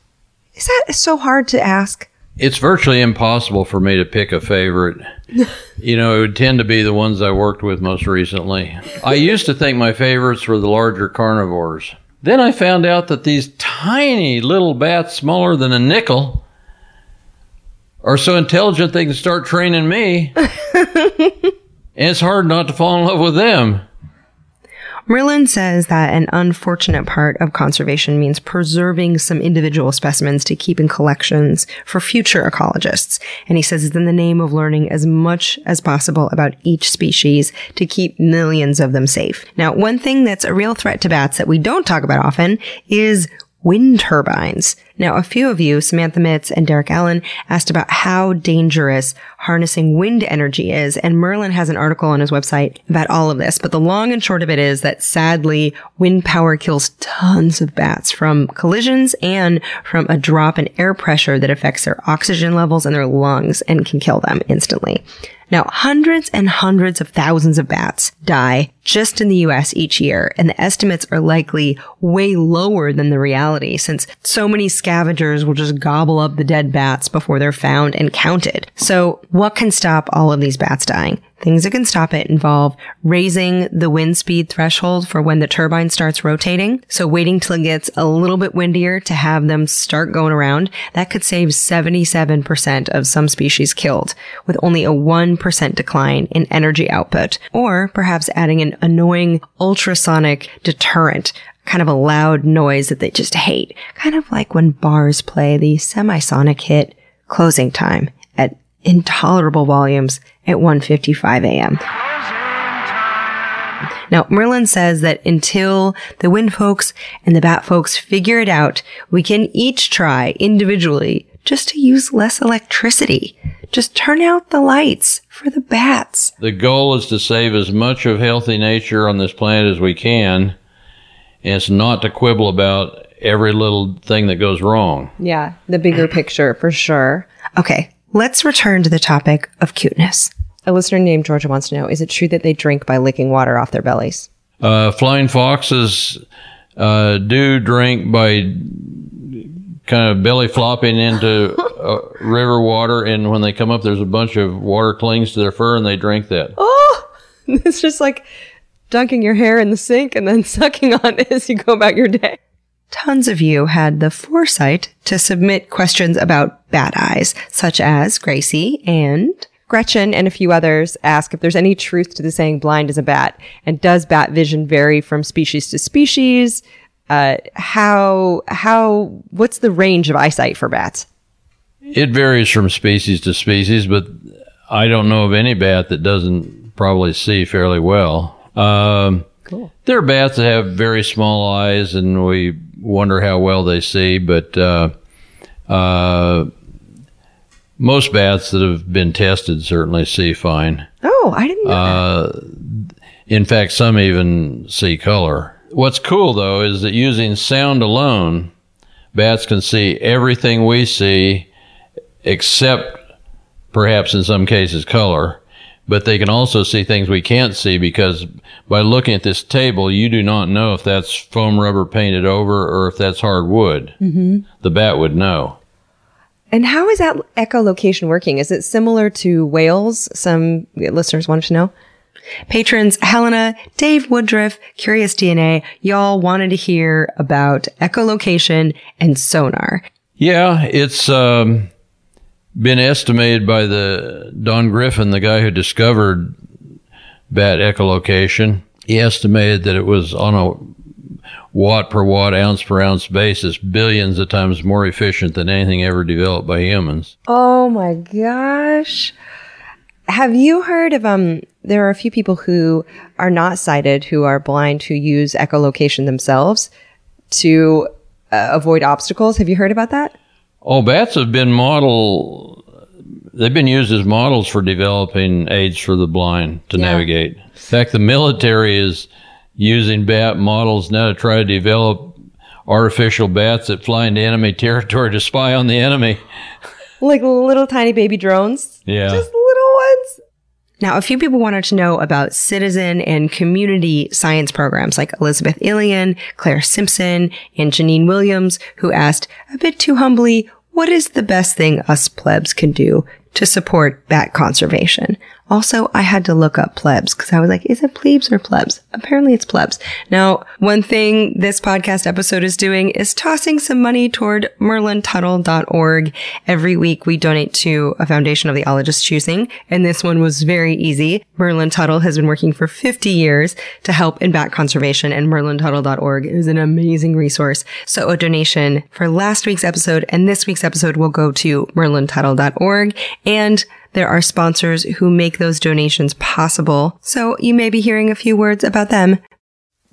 Speaker 1: Is that so hard to ask?
Speaker 3: It's virtually impossible for me to pick a favorite. you know, it would tend to be the ones I worked with most recently. I used to think my favorites were the larger carnivores. Then I found out that these tiny little bats, smaller than a nickel, are so intelligent they can start training me. and it's hard not to fall in love with them.
Speaker 1: Merlin says that an unfortunate part of conservation means preserving some individual specimens to keep in collections for future ecologists. And he says it's in the name of learning as much as possible about each species to keep millions of them safe. Now, one thing that's a real threat to bats that we don't talk about often is wind turbines. Now, a few of you, Samantha Mitz and Derek Allen, asked about how dangerous harnessing wind energy is, and Merlin has an article on his website about all of this. But the long and short of it is that sadly, wind power kills tons of bats from collisions and from a drop in air pressure that affects their oxygen levels in their lungs and can kill them instantly. Now, hundreds and hundreds of thousands of bats die just in the US each year, and the estimates are likely way lower than the reality since so many scavengers will just gobble up the dead bats before they're found and counted. So what can stop all of these bats dying? Things that can stop it involve raising the wind speed threshold for when the turbine starts rotating. So waiting till it gets a little bit windier to have them start going around. That could save 77% of some species killed with only a 1% decline in energy output. Or perhaps adding an annoying ultrasonic deterrent kind of a loud noise that they just hate. Kind of like when bars play the semisonic hit closing time at intolerable volumes at 1:55 a.m. Now, Merlin says that until the wind folks and the bat folks figure it out, we can each try individually just to use less electricity. Just turn out the lights for the bats.
Speaker 3: The goal is to save as much of healthy nature on this planet as we can, and it's not to quibble about every little thing that goes wrong.
Speaker 1: Yeah, the bigger picture for sure. Okay, let's return to the topic of cuteness. A listener named Georgia wants to know Is it true that they drink by licking water off their bellies?
Speaker 3: Uh, flying foxes uh, do drink by kind of belly flopping into uh, river water, and when they come up, there's a bunch of water clings to their fur, and they drink that.
Speaker 1: Oh, it's just like dunking your hair in the sink and then sucking on it as you go about your day. Tons of you had the foresight to submit questions about bat eyes, such as Gracie and Gretchen and a few others ask if there's any truth to the saying blind as a bat, and does bat vision vary from species to species? Uh, how how what's the range of eyesight for bats?
Speaker 3: It varies from species to species, but I don't know of any bat that doesn't probably see fairly well. Um,
Speaker 1: Cool.
Speaker 3: There are bats that have very small eyes, and we wonder how well they see. But uh, uh, most bats that have been tested certainly see fine.
Speaker 1: Oh, I didn't know that.
Speaker 3: Uh, in fact, some even see color. What's cool though is that using sound alone, bats can see everything we see except perhaps in some cases color, but they can also see things we can't see because by looking at this table, you do not know if that's foam rubber painted over or if that's hard wood. Mm-hmm. The bat would know.
Speaker 1: And how is that echolocation working? Is it similar to whales? Some listeners wanted to know. Patrons Helena, Dave Woodruff, Curious DNA, y'all wanted to hear about echolocation and sonar.
Speaker 3: Yeah, it's um, been estimated by the Don Griffin, the guy who discovered bat echolocation. He estimated that it was on a watt per watt, ounce per ounce basis, billions of times more efficient than anything ever developed by humans.
Speaker 1: Oh my gosh. Have you heard of um there are a few people who are not sighted who are blind who use echolocation themselves to uh, avoid obstacles. Have you heard about that?
Speaker 3: Oh, bats have been model. They've been used as models for developing aids for the blind to
Speaker 1: Yeah.
Speaker 3: navigate. In fact, the military is using bat models now to try to develop artificial bats that fly into enemy territory to spy on the enemy.
Speaker 1: Like little tiny baby drones?
Speaker 3: Yeah.
Speaker 1: Just little ones. Now, a few people wanted to know about citizen and community science programs like Elizabeth Ilian, Claire Simpson, and Janine Williams, who asked, a bit too humbly, what is the best thing us plebs can do to support bat conservation? Also, I had to look up plebs because I was like, is it plebes or plebs? Apparently it's plebs. Now, one thing this podcast episode is doing is tossing some money toward merlintuttle.org. Every week we donate to a foundation of the ologist's choosing, and this one was very easy. Merlin Tuttle has been working for 50 years to help in bat conservation, and merlintuttle.org is an amazing resource. So a donation for last week's episode and this week's episode will go to merlintuttle.org, and there are sponsors who make those donations possible. So you may be hearing a few words about them.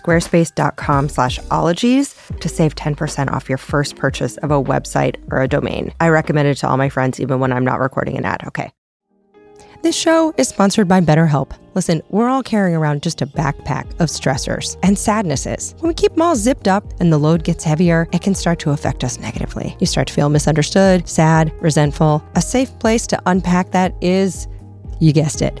Speaker 1: squarespace.com slash ologies to save 10% off your first purchase of a website or a domain. I recommend it to all my friends, even when I'm not recording an ad. Okay. This show is sponsored by BetterHelp. Listen, we're all carrying around just a backpack of stressors and sadnesses. When we keep them all zipped up and the load gets heavier, it can start to affect us negatively. You start to feel misunderstood, sad, resentful. A safe place to unpack that is, you guessed it,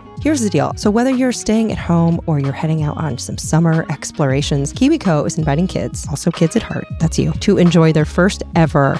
Speaker 1: Here's the deal. So, whether you're staying at home or you're heading out on some summer explorations, KiwiCo is inviting kids, also kids at heart, that's you, to enjoy their first ever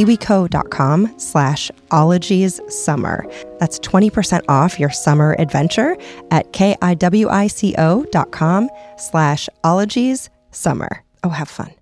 Speaker 1: kiwico.com slash ologies summer. That's 20% off your summer adventure at kiwico.com slash ologies summer. Oh, have fun.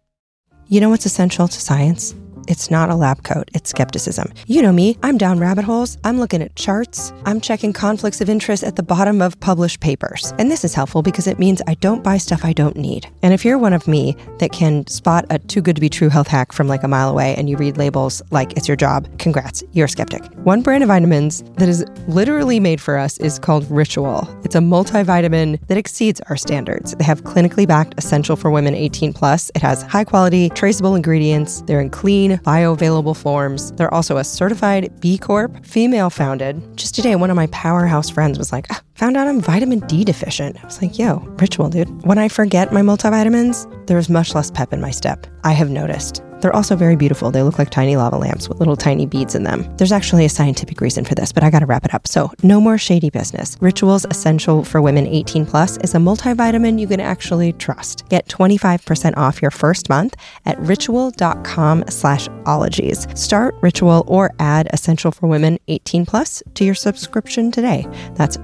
Speaker 1: You know what's essential to science? It's not a lab coat, it's skepticism. You know me, I'm down rabbit holes, I'm looking at charts, I'm checking conflicts of interest at the bottom of published papers. And this is helpful because it means I don't buy stuff I don't need. And if you're one of me that can spot a too good to be true health hack from like a mile away and you read labels like it's your job, congrats, you're a skeptic. One brand of vitamins that is literally made for us is called Ritual. It's a multivitamin that exceeds our standards. They have clinically backed essential for women 18 plus. It has high quality, traceable ingredients. They're in clean, bioavailable forms. They're also a certified B Corp, female founded. Just today, one of my powerhouse friends was like, ah, found out I'm vitamin D deficient. I was like, yo, ritual, dude. When I forget my multivitamins, there's much less pep in my step. I have noticed. They're also very beautiful. They look like tiny lava lamps with little tiny beads in them. There's actually a scientific reason for this, but I gotta wrap it up. So, no more shady business. Rituals Essential for Women 18 Plus is a multivitamin you can actually trust. Get 25% off your first month at ritual.com slash ologies. Start Ritual or add Essential for Women 18 Plus to your subscription today. That's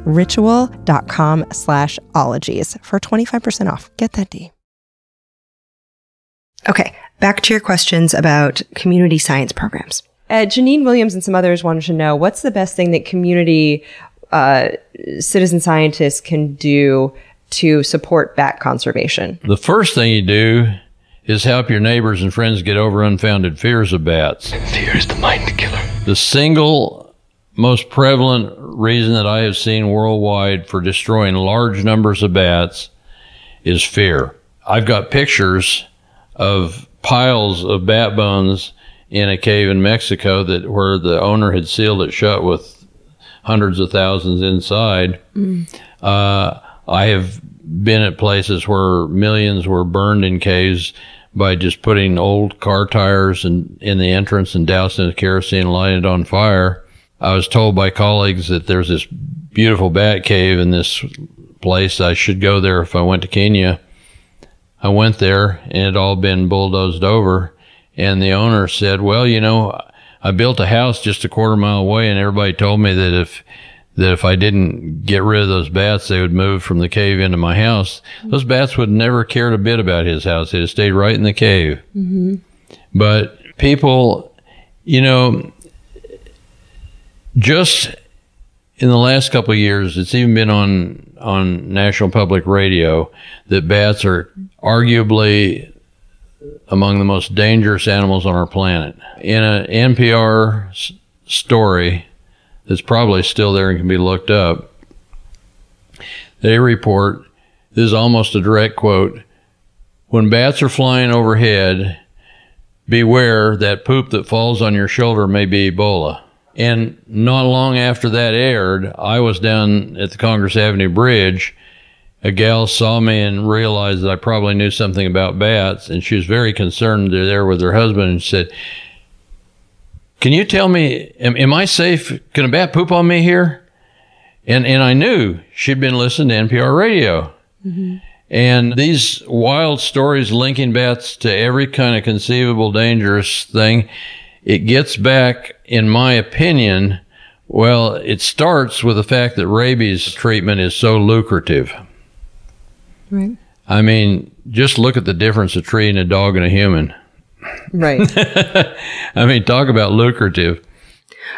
Speaker 1: ritual.com slash ologies for 25% off. Get that D. Okay, back to your questions about community science programs. Uh, Janine Williams and some others wanted to know what's the best thing that community uh, citizen scientists can do to support bat conservation?
Speaker 3: The first thing you do is help your neighbors and friends get over unfounded fears of bats.
Speaker 7: Fear is the mind killer.
Speaker 3: The single most prevalent reason that I have seen worldwide for destroying large numbers of bats is fear. I've got pictures of piles of bat bones in a cave in Mexico that where the owner had sealed it shut with hundreds of thousands inside. Uh, I have been at places where millions were burned in caves by just putting old car tires in, in the entrance and dousing it with kerosene and lighting it on fire. I was told by colleagues that there's this beautiful bat cave in this place. I should go there if I went to Kenya. I went there and it had all been bulldozed over. And the owner said, well, you know, I built a house just a quarter mile away and everybody told me that if, that if I didn't get rid of those bats, they would move from the cave into my house. Those bats would never cared a bit about his house. They'd have stayed right in the cave. Mm-hmm. But people, you know, just in the last couple of years, it's even been on on National Public Radio that bats are arguably among the most dangerous animals on our planet. In an NPR s- story that's probably still there and can be looked up, they report this is almost a direct quote. When bats are flying overhead, beware that poop that falls on your shoulder may be Ebola. And not long after that aired, I was down at the Congress Avenue Bridge. A gal saw me and realized that I probably knew something about bats, and she was very concerned. They're there with her husband and said, "Can you tell me, am, am I safe? Can a bat poop on me here?" And and I knew she'd been listening to NPR radio. Mm-hmm. And these wild stories linking bats to every kind of conceivable dangerous thing, it gets back, in my opinion, well, it starts with the fact that rabies treatment is so lucrative.
Speaker 1: Right.
Speaker 3: I mean, just look at the difference of treating a dog and a human.
Speaker 1: Right.
Speaker 3: I mean, talk about lucrative.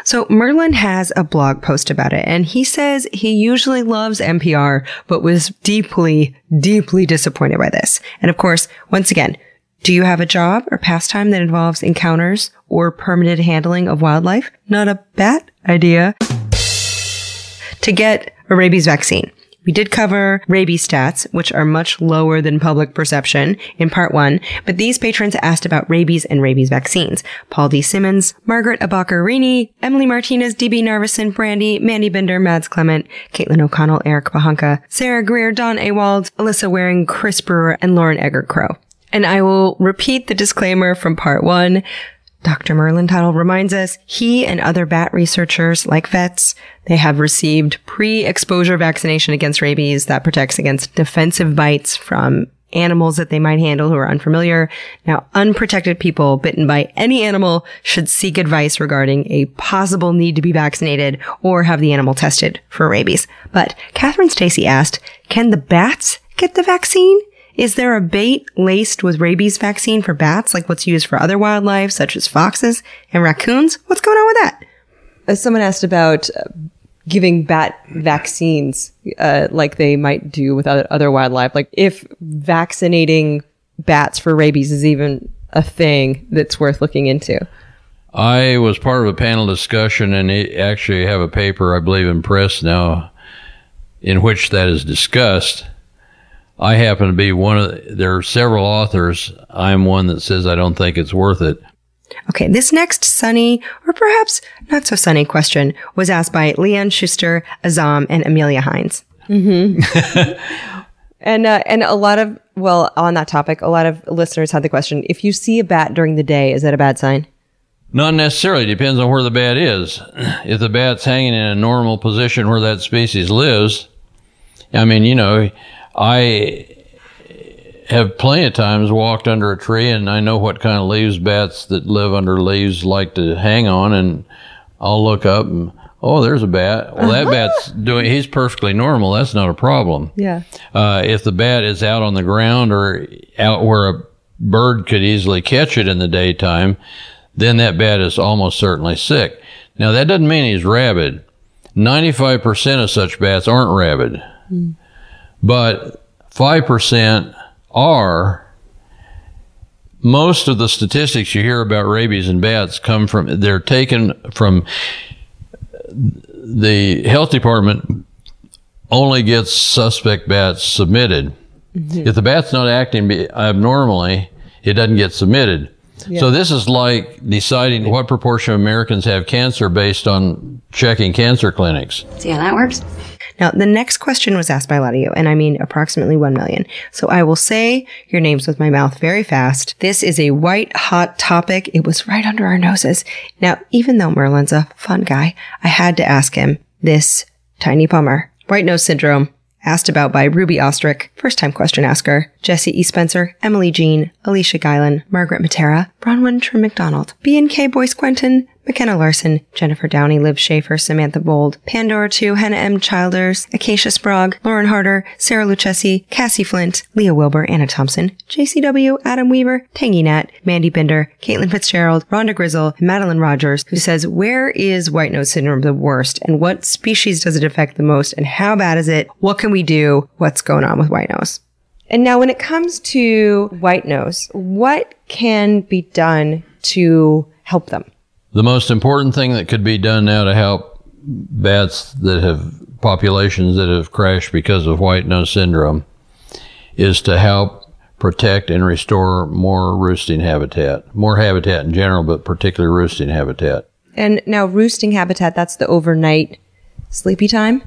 Speaker 1: So Merlin has a blog post about it and he says he usually loves NPR, but was deeply, deeply disappointed by this. And of course, once again, do you have a job or pastime that involves encounters or permanent handling of wildlife? Not a bad idea to get a rabies vaccine. We did cover rabies stats, which are much lower than public perception in part one, but these patrons asked about rabies and rabies vaccines. Paul D. Simmons, Margaret Abacarini, Emily Martinez, DB Narvison, Brandy, Mandy Bender, Mads Clement, Caitlin O'Connell, Eric Bahanka, Sarah Greer, Don Awald, Alyssa Waring, Chris Brewer, and Lauren Eggert Crow. And I will repeat the disclaimer from part one. Dr. Merlin Tuttle reminds us he and other bat researchers, like vets, they have received pre-exposure vaccination against rabies that protects against defensive bites from animals that they might handle who are unfamiliar. Now, unprotected people bitten by any animal should seek advice regarding a possible need to be vaccinated or have the animal tested for rabies. But Catherine Stacy asked, can the bats get the vaccine? Is there a bait laced with rabies vaccine for bats like what's used for other wildlife, such as foxes and raccoons? What's going on with that?
Speaker 6: Uh, someone asked about uh, giving bat vaccines, uh, like they might do with other, other wildlife. Like if vaccinating bats for rabies is even a thing that's worth looking into.
Speaker 3: I was part of a panel discussion and it actually have a paper, I believe, in press now in which that is discussed. I happen to be one of the, there are several authors. I'm one that says I don't think it's worth it.
Speaker 1: Okay, this next sunny, or perhaps not so sunny question was asked by Leanne Schuster, Azam, and Amelia Hines.
Speaker 6: And uh, and a lot of well on that topic, a lot of listeners had the question: if you see a bat during the day, is that a bad sign?
Speaker 3: Not necessarily. Depends on where the bat is. If the bat's hanging in a normal position where that species lives, I mean, you know, I have plenty of times walked under a tree and I know what kind of leaves bats that live under leaves like to hang on, and I'll look up and oh, there's a bat. Well, that bat's doing. He's perfectly normal. That's not a problem.
Speaker 6: Yeah.
Speaker 3: Uh, if the bat is out on the ground or out where a bird could easily catch it in the daytime, then that bat is almost certainly sick. Now, that doesn't mean he's rabid. 95% of such bats aren't rabid, but 5% are. Most of the statistics you hear about rabies and bats come from, they're taken from the health department only gets suspect bats submitted. Mm-hmm. If the bat's not acting abnormally, it doesn't get submitted. So this is like deciding what proportion of Americans have cancer based on checking cancer clinics.
Speaker 7: See how that works?
Speaker 1: Now, the next question was asked by a lot of you, and I mean approximately 1 million. So I will say your names with my mouth very fast. This is a white hot topic. It was right under our noses. Now, even though Merlin's a fun guy, I had to ask him this tiny bummer. White nose syndrome. Asked about by Ruby Ostrick, first time question asker, Jesse E. Spencer, Emily Jean, Alicia Guylan, Margaret Matera, Bronwyn Trim McDonald, B&K Boyce Quentin, McKenna Larson, Jennifer Downey, Liv Schaefer, Samantha Bold, Pandora 2, Hannah M. Childers, Acacia Sprague, Lauren Harder, Sarah Lucchesi, Cassie Flint, Leah Wilbur, Anna Thompson, JCW, Adam Weaver, Tangy Nat, Mandy Binder, Caitlin Fitzgerald, Rhonda Grizzle, and Madeline Rogers, who says, where is white nose syndrome the worst and what species does it affect the most and how bad is it? What can we do? What's going on with white nose?
Speaker 6: And now, when it comes to white nose, what can be done to help them?
Speaker 3: The most important thing that could be done now to help bats that have populations that have crashed because of white nose syndrome is to help protect and restore more roosting habitat, more habitat in general, but particularly roosting habitat.
Speaker 6: And now, roosting habitat, that's the overnight sleepy time.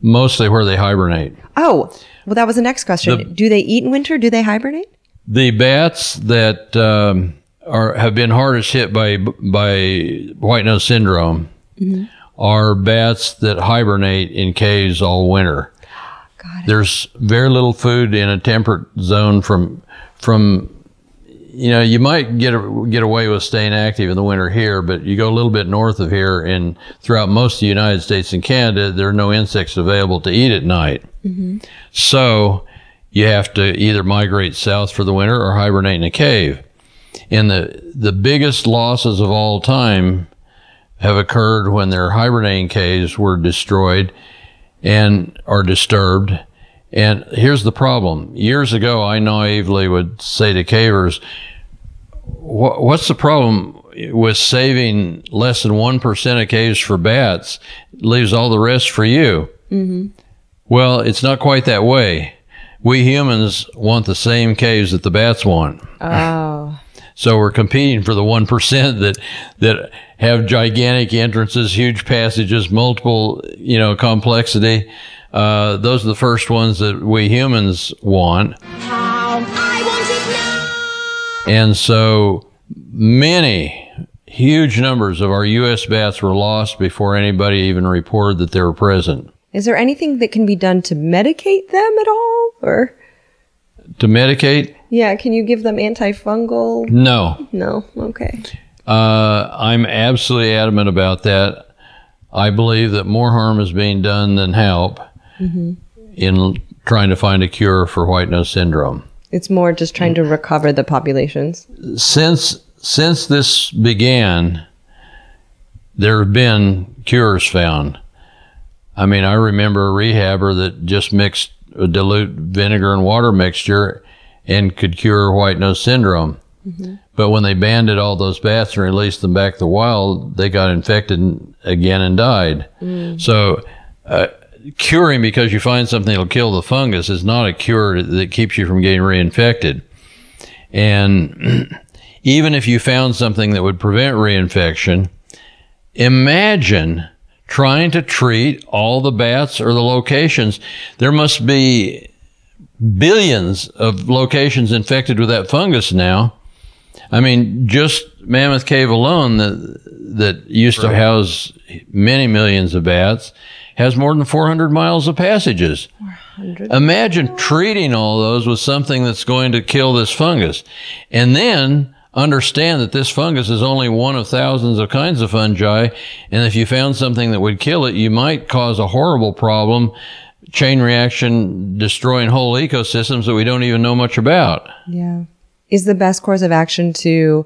Speaker 3: Mostly where they hibernate.
Speaker 6: Oh, well, that was the next question.
Speaker 3: The-
Speaker 6: do they eat in winter? Do they hibernate?
Speaker 3: The bats that um, are have been hardest hit by by white nose syndrome mm-hmm. are bats that hibernate in caves all winter. There's very little food in a temperate zone from from you know you might get a, get away with staying active in the winter here, but you go a little bit north of here and throughout most of the United States and Canada, there are no insects available to eat at night. Mm-hmm. So you have to either migrate south for the winter or hibernate in a cave. And the, the biggest losses of all time have occurred when their hibernating caves were destroyed and are disturbed. And here's the problem. Years ago, I naively would say to cavers, what's the problem with saving less than 1% of caves for bats? Leaves all the rest for you. Mm-hmm. Well, it's not quite that way. We humans want the same caves that the bats want.
Speaker 6: Oh.
Speaker 3: So we're competing for the one percent that that have gigantic entrances, huge passages, multiple you know complexity. Uh, those are the first ones that we humans want, and so many huge numbers of our U.S. bats were lost before anybody even reported that they were present.
Speaker 6: Is there anything that can be done to medicate them at all? Or,
Speaker 3: To medicate?
Speaker 6: Yeah, can you give them antifungal?
Speaker 3: No.
Speaker 6: No. Okay.
Speaker 3: Uh, I'm absolutely adamant about that. I believe that more harm is being done than help in trying to find a cure for white nose syndrome.
Speaker 6: It's more just trying to recover the populations.
Speaker 3: Since since this began, there have been cures found. I mean, I remember a rehabber that just mixed a dilute vinegar and water mixture and could cure white nose syndrome. But when they banded all those bats and released them back to the wild, they got infected again and died. So, uh, curing because you find something that'll kill the fungus is not a cure that keeps you from getting reinfected. And even if you found something that would prevent reinfection, imagine trying to treat all the bats or the locations. There must be billions of locations infected with that fungus now. I mean, just Mammoth Cave alone that that used to house many millions of bats has more than 400 miles of passages. Imagine treating all those with something that's going to kill this fungus. And then understand that this fungus is only one of thousands of kinds of fungi. And if you found something that would kill it, you might cause a horrible problem, chain reaction, destroying whole ecosystems that we don't even know much about.
Speaker 6: Yeah. Is the best course of action to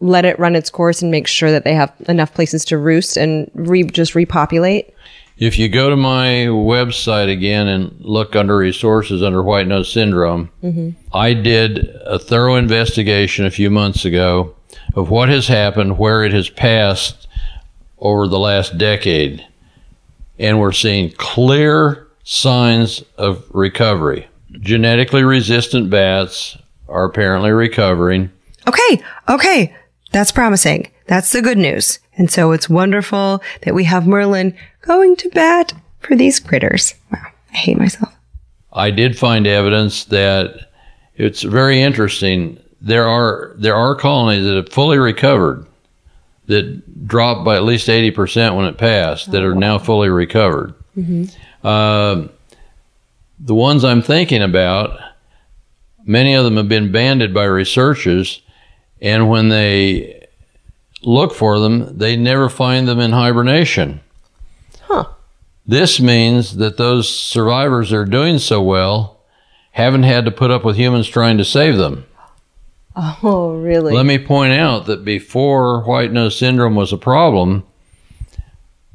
Speaker 6: let it run its course and make sure that they have enough places to roost and re- just repopulate?
Speaker 3: If you go to my website again and look under resources under white nose syndrome, mm-hmm. I did a thorough investigation a few months ago of what has happened, where it has passed over the last decade. And we're seeing clear signs of recovery. Genetically resistant bats are apparently recovering.
Speaker 1: Okay, okay. That's promising. That's the good news. And so it's wonderful that we have Merlin going to bat for these critters. Wow, I hate myself.
Speaker 3: I did find evidence that it's very interesting. There are there are colonies that have fully recovered that dropped by at least eighty percent when it passed that are oh, now fully recovered. Mm-hmm. Um, the ones I'm thinking about, many of them have been banded by researchers, and when they look for them, they never find them in hibernation.
Speaker 6: Huh.
Speaker 3: This means that those survivors that are doing so well haven't had to put up with humans trying to save them.
Speaker 6: Oh, really?
Speaker 3: Let me point out that before white nose syndrome was a problem,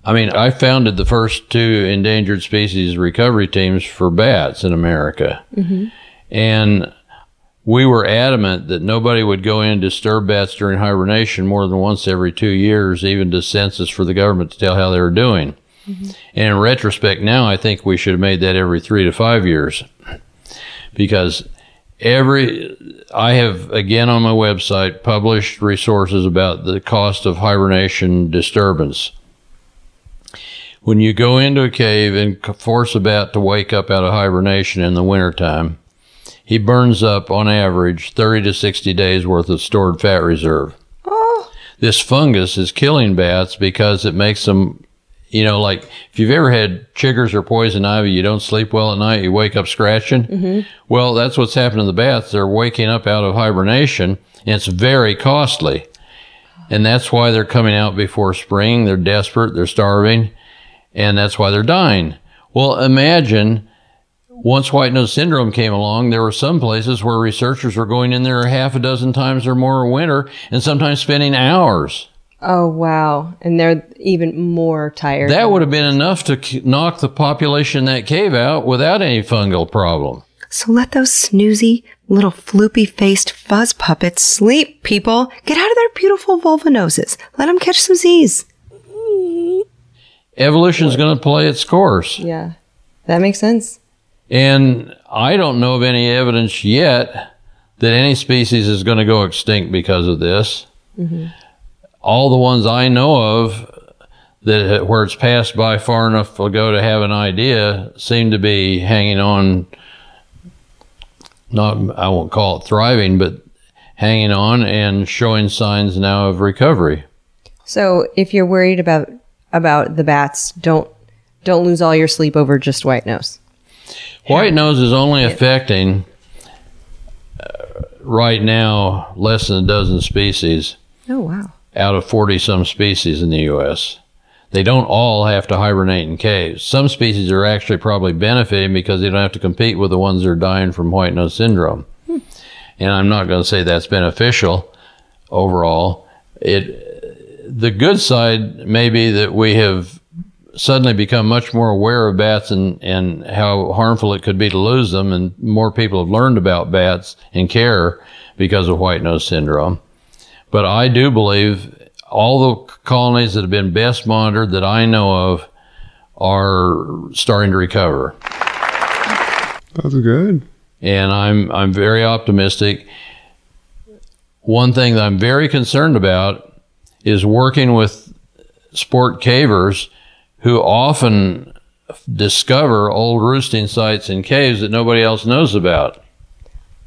Speaker 3: I mean, I founded the first two endangered species recovery teams for bats in America. Mm-hmm. And we were adamant that nobody would go in and disturb bats during hibernation more than once every two years, even to census for the government to tell how they were doing. Mm-hmm. And in retrospect, now I think we should have made that every three to five years because every I have again on my website published resources about the cost of hibernation disturbance. When you go into a cave and force a bat to wake up out of hibernation in the wintertime, he burns up on average 30 to 60 days worth of stored fat reserve. Oh. This fungus is killing bats because it makes them, you know, like if you've ever had chiggers or poison ivy, you don't sleep well at night, you wake up scratching. Mm-hmm. Well, that's what's happening to the bats. They're waking up out of hibernation, and it's very costly. And that's why they're coming out before spring. They're desperate, they're starving, and that's why they're dying. Well, imagine once white nose syndrome came along, there were some places where researchers were going in there half a dozen times or more a winter and sometimes spending hours.
Speaker 6: Oh wow! And they're even more tired.
Speaker 3: That would have been enough to k- knock the population in that cave out without any fungal problem.
Speaker 1: So let those snoozy, little floopy faced fuzz puppets sleep, people. Get out of their beautiful vulva noses. Let them catch some Z's.
Speaker 3: Evolution's going to play its course.
Speaker 6: Yeah, that makes sense.
Speaker 3: And I don't know of any evidence yet that any species is going to go extinct because of this. Mm-hmm. All the ones I know of that where it's passed by far enough ago to have an idea seem to be hanging on. Not, I won't call it thriving, but hanging on and showing signs now of recovery.
Speaker 6: So if you're worried about about the bats, don't don't lose all your sleep over just white nose.
Speaker 3: White nose is only affecting uh, right now less than a dozen species.
Speaker 6: Oh wow!
Speaker 3: out of 40 some species in the US. They don't all have to hibernate in caves. Some species are actually probably benefiting because they don't have to compete with the ones that are dying from white nose syndrome. And I'm not going to say that's beneficial overall. It the good side may be that we have suddenly become much more aware of bats and, and how harmful it could be to lose them and more people have learned about bats and care because of white nose syndrome. But I do believe all the colonies that have been best monitored that I know of are starting to recover.
Speaker 4: That's good.
Speaker 3: And I'm I'm very optimistic. One thing that I'm very concerned about is working with sport cavers who often discover old roosting sites in caves that nobody else knows about.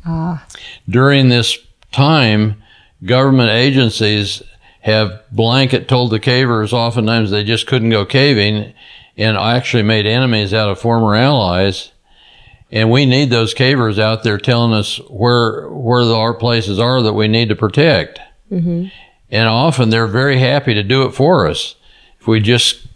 Speaker 3: Ah. During this time, government agencies have blanket told the cavers oftentimes they just couldn't go caving and actually made enemies out of former allies. And we need those cavers out there telling us where where the, our places are that we need to protect. Mm-hmm. And often they're very happy to do it for us if we just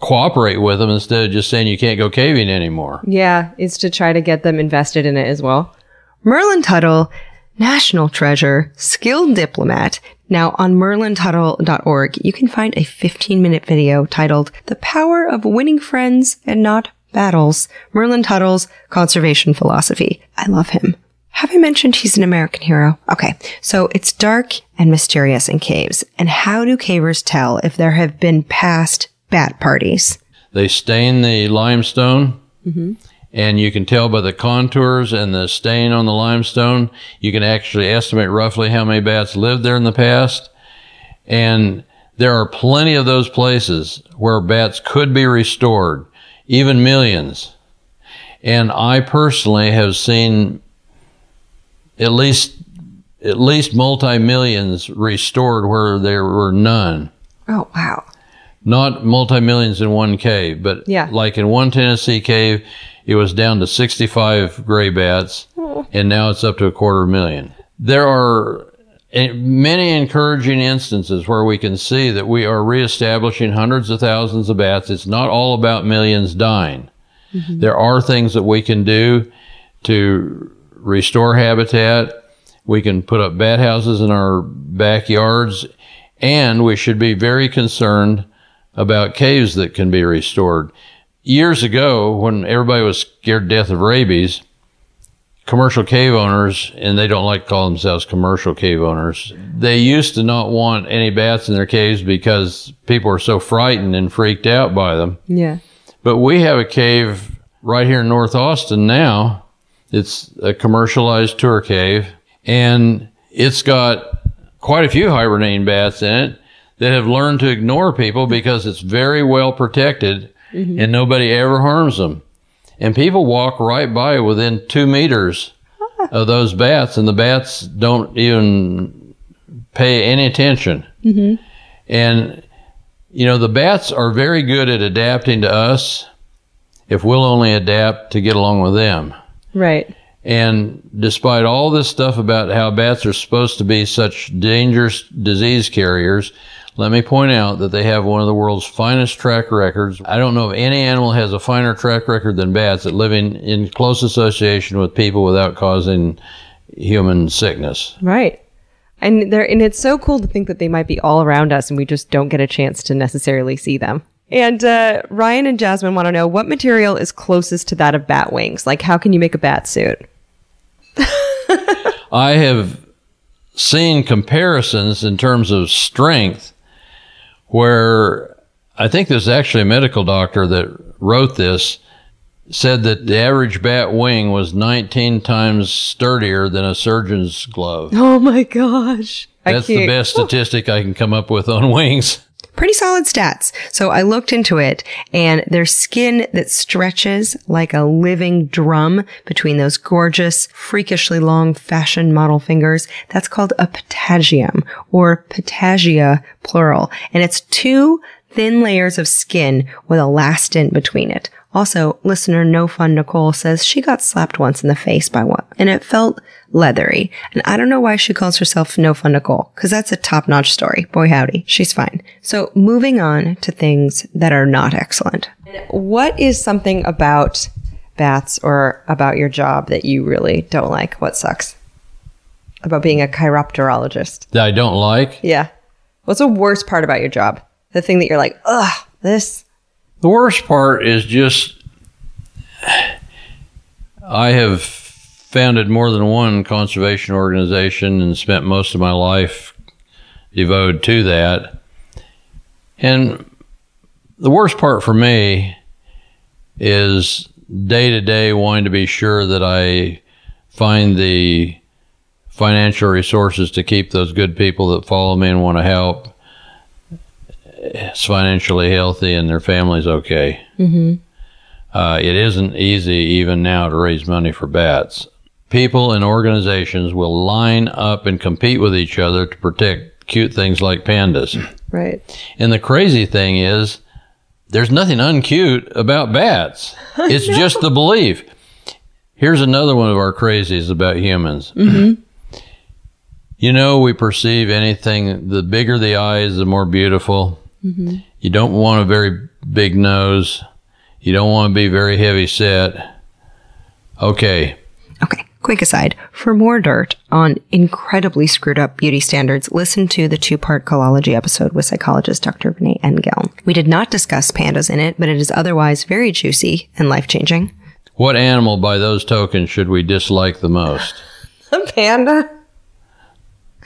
Speaker 3: cooperate with them instead of just saying you can't go caving anymore.
Speaker 6: Yeah, it's to try to get them invested in it as well.
Speaker 1: Merlin Tuttle, national treasure, skilled diplomat. Now on merlintuttle.org, you can find a 15 minute video titled The Power of Winning Friends and Not Battles, Merlin Tuttle's conservation philosophy. I love him. Have I mentioned he's an American hero? Okay, so it's dark and mysterious in caves. And how do cavers tell if there have been past bat parties?
Speaker 3: They stain the limestone, mm-hmm. and you can tell by the contours and the stain on the limestone. You can actually estimate roughly how many bats lived there in the past. And there are plenty of those places where bats could be restored, even millions. And I personally have seen at least at least multi millions restored where there were none
Speaker 1: Oh, wow.
Speaker 3: not multi millions in one cave, but
Speaker 6: Yeah.
Speaker 3: like in one Tennessee cave, it was down to 65 gray bats, and now it's up to a quarter million. There are eh, many encouraging instances where we can see that we are reestablishing hundreds of thousands of bats. It's not all about millions dying. There are things that we can do to restore habitat. We can put up bat houses in our backyards, and we should be very concerned about caves that can be restored. Years ago, when everybody was scared to death of rabies, commercial cave owners, and they don't like to call themselves commercial cave owners, they used to not want any bats in their caves because people were so frightened and freaked out by them.
Speaker 6: Yeah.
Speaker 3: But we have a cave right here in North Austin now. It's a commercialized tour cave, and it's got quite a few hibernating bats in it that have learned to ignore people because it's very well protected mm-hmm. and nobody ever harms them. And people walk right by within two meters ah. of those bats, and the bats don't even pay any attention. Mm-hmm. And you know, the bats are very good at adapting to us if we'll only adapt to get along with them.
Speaker 6: Right.
Speaker 3: And despite all this stuff about how bats are supposed to be such dangerous disease carriers, Let me point out that they have one of the world's finest track records. I don't know if any animal has a finer track record than bats at living in close association with people without causing human sickness.
Speaker 6: Right. And they're and it's so cool to think that they might be all around us and we just don't get a chance to necessarily see them. And uh, Ryan and Jasmine want to know what material is closest to that of bat wings. Like, how can you make a bat suit?
Speaker 3: I have seen comparisons in terms of strength where I think there's actually a medical doctor that wrote this said that the average bat wing was 19 times sturdier than a surgeon's glove.
Speaker 6: Oh my gosh!
Speaker 3: That's the best statistic I can come up with on wings.
Speaker 1: Pretty solid stats. So I looked into it and their skin that stretches like a living drum between those gorgeous, freakishly long fashion model fingers. That's called a patagium or patagia plural. And it's two thin layers of skin with elastin between it. Also, listener No Fun Nicole says she got slapped once in the face by one and it felt leathery. And I don't know why she calls herself No Fun Nicole because that's a top notch story. Boy, howdy. She's fine. So moving on to things that are not excellent.
Speaker 6: What is something about bats or about your job that you really don't like? What sucks about being a chiropterologist?
Speaker 3: That I don't like.
Speaker 6: Yeah. What's the worst part about your job? The thing that you're like, ugh, this.
Speaker 3: The worst part is just I have founded more than one conservation organization and spent most of my life devoted to that. And the worst part for me is day to day wanting to be sure that I find the financial resources to keep those good people that follow me and want to help financially healthy and their families okay. Mm-hmm. Uh, it isn't easy even now to raise money for bats. People and organizations will line up and compete with each other to protect cute things like pandas.
Speaker 6: Right.
Speaker 3: And the crazy thing is, there's nothing uncute about bats. It's just the belief. Here's another one of our crazies about humans. Mm-hmm. You know, we perceive anything, the bigger the eyes, the more beautiful. Mm-hmm. You don't want a very big nose. You don't want to be very heavy set. Okay.
Speaker 1: Okay. Quick aside, for more dirt on incredibly screwed up beauty standards, listen to the two part Kalology episode with psychologist Dr. Renee Engeln. We did not discuss pandas in it, but it is otherwise very juicy and life changing.
Speaker 3: What animal by those tokens should we dislike the most?
Speaker 6: A panda?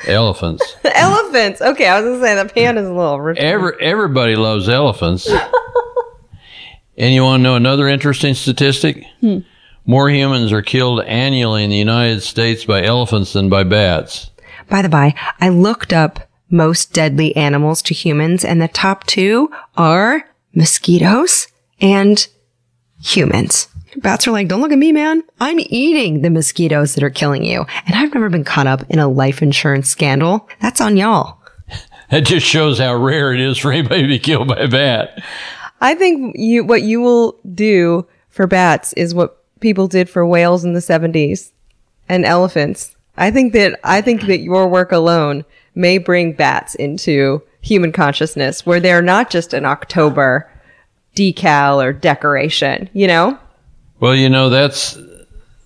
Speaker 3: Elephants.
Speaker 6: Elephants. Okay, I was gonna say the panda's a little rich.
Speaker 3: Every, everybody loves elephants. and you want to know another interesting statistic? Hmm. More humans are killed annually in the United States by elephants than by bats.
Speaker 1: By the by, I looked up most deadly animals to humans, and the top two are mosquitoes and humans. Bats are like, don't look at me, man. I'm eating the mosquitoes that are killing you. And I've never been caught up in a life insurance scandal. That's on y'all.
Speaker 3: That just shows how rare it is for anybody to be killed by a bat.
Speaker 6: I think you what you will do for bats is what people did for whales in the 70s and elephants. I think that I think that your work alone may bring bats into human consciousness where they're not just an October decal or decoration, you know?
Speaker 3: Well, you know that's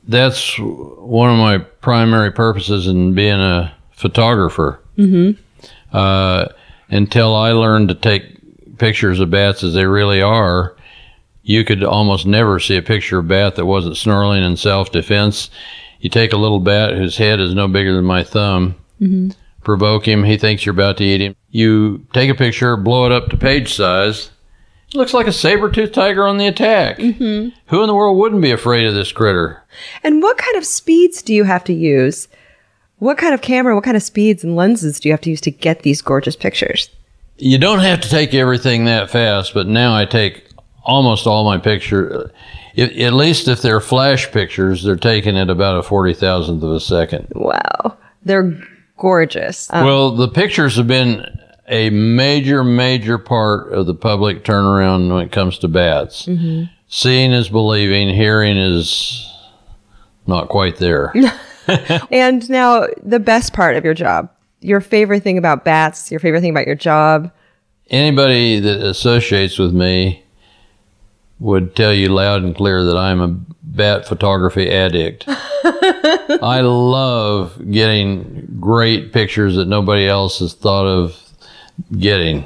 Speaker 3: that's one of my primary purposes in being a photographer. Mm-hmm. Uh, until I learned to take pictures of bats as they really are, you could almost never see a picture of a bat that wasn't snarling in self-defense. You take a little bat whose head is no bigger than my thumb, provoke him, he thinks you're about to eat him. You take a picture, blow it up to page size. Looks like a saber-toothed tiger on the attack. Mm-hmm. Who in the world wouldn't be afraid of this critter?
Speaker 6: And what kind of speeds do you have to use? What kind of camera, what kind of speeds and lenses do you have to use to get these gorgeous pictures?
Speaker 3: You don't have to take everything that fast, but now I take almost all my picture. If, at least if they're flash pictures, they're taken at about a forty thousandth of a second.
Speaker 6: Wow. They're gorgeous. Um,
Speaker 3: Well, the pictures have been a major, major part of the public turnaround when it comes to bats. Mm-hmm. Seeing is believing, hearing is not quite there.
Speaker 6: and now the best part of your job your favorite thing about bats, your favorite thing about your job.
Speaker 3: Anybody that associates with me would tell you loud and clear that I'm a bat photography addict. I love getting great pictures that nobody else has thought of getting.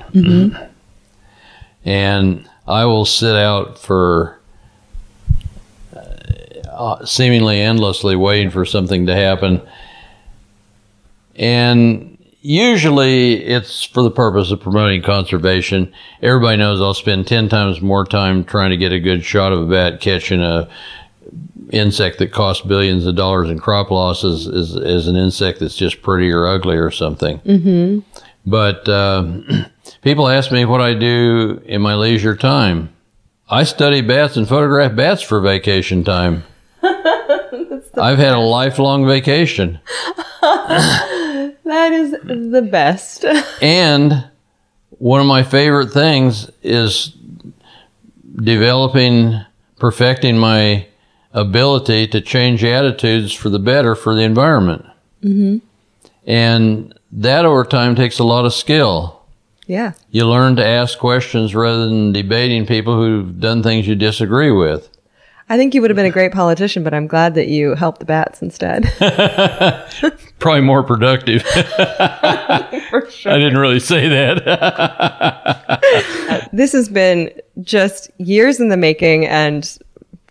Speaker 3: And I will sit out for uh, seemingly endlessly waiting for something to happen. And usually it's for the purpose of promoting conservation. Everybody knows I'll spend 10 times more time trying to get a good shot of a bat catching a insect that costs billions of dollars in crop losses is, is an insect that's just pretty or ugly or something. Mm-hmm. But uh, people ask me what I do in my leisure time. I study bats and photograph bats for vacation time. I've had a lifelong vacation.
Speaker 6: That is the best.
Speaker 3: And one of my favorite things is developing, perfecting my ability to change attitudes for the better for the environment. Mm-hmm. And that over time takes a lot of skill.
Speaker 6: yeah.
Speaker 3: You learn to ask questions rather than debating people who've done things you disagree with.
Speaker 6: I think you would have been a great politician, but I'm glad that you helped the bats instead.
Speaker 3: Probably more productive. For sure. I didn't really say that.
Speaker 6: this has been just years in the making and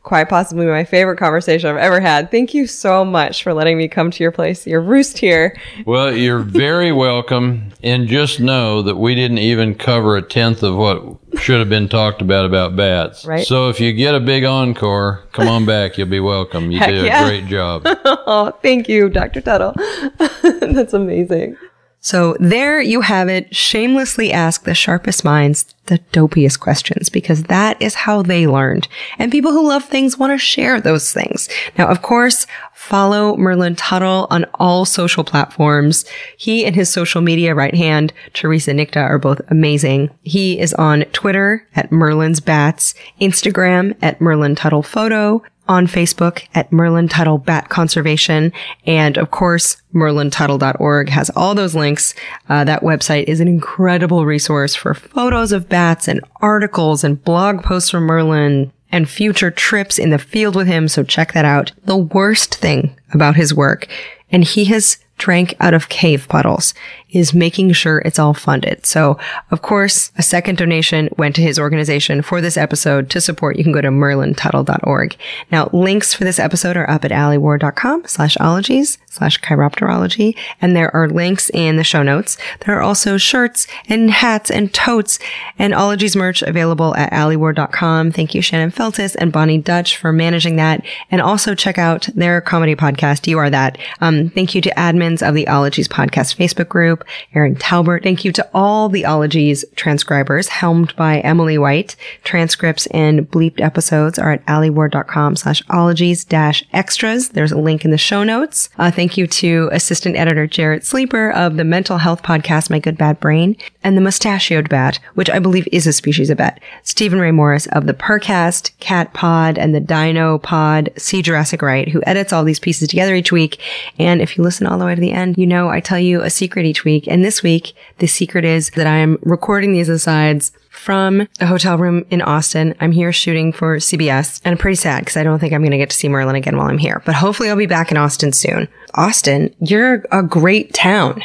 Speaker 6: quite possibly my favorite conversation I've ever had. Thank you so much for letting me come to your place, your roost here.
Speaker 3: well, you're very welcome. And just know that we didn't even cover a tenth of what should have been talked about about bats.
Speaker 6: Right.
Speaker 3: So if you get a big encore, come on back. You'll be welcome. You
Speaker 6: Heck
Speaker 3: did
Speaker 6: yeah.
Speaker 3: a great job.
Speaker 6: Oh, thank you, Dr. Tuttle. That's amazing.
Speaker 1: So there you have it. Shamelessly ask the sharpest minds the dopiest questions because that is how they learned. And people who love things want to share those things. Now, of course, follow Merlin Tuttle on all social platforms. He and his social media right hand, Teresa Nicta, are both amazing. He is on Twitter at Merlin's Bats, Instagram at Merlin Tuttle Photo, on Facebook at Merlin Tuttle Bat Conservation. And of course, merlintuttle.org has all those links. Uh, that website is an incredible resource for photos of bats and articles and blog posts from Merlin and future trips in the field with him. So check that out. The worst thing about his work, and he has drank out of cave puddles is making sure it's all funded. So, of course, a second donation went to his organization for this episode to support. You can go to merlintuttle.org. Now, links for this episode are up at alieward.com slash ologies slash chiropterology. And there are links in the show notes. There are also shirts and hats and totes and ologies merch available at alieward.com. Thank you, Shannon Feltus and Bonnie Dutch for managing that. And also check out their comedy podcast, You Are That. Um, thank you to admins of the Ologies podcast Facebook group, Erin Talbert. Thank you to all the Ologies transcribers helmed by Emily White. Transcripts and bleeped episodes are at alieward.com slash ologies dash extras. There's a link in the show notes. Uh, thank you to assistant editor Jarrett Sleeper of the mental health podcast, My Good Bad Brain, and the mustachioed bat, which I believe is a species of bat. Steven Ray Morris of the Purrcast, Cat Pod, and the Dino Pod, See Jurassic Right, who edits all these pieces together each week. And if you listen all the way to the end, you know I tell you a secret each week. And this week, the secret is that I am recording these asides from a hotel room in Austin. I'm here shooting for CBS and I'm pretty sad because I don't think I'm going to get to see Merlin again while I'm here, but hopefully I'll be back in Austin soon. Austin, you're a great town.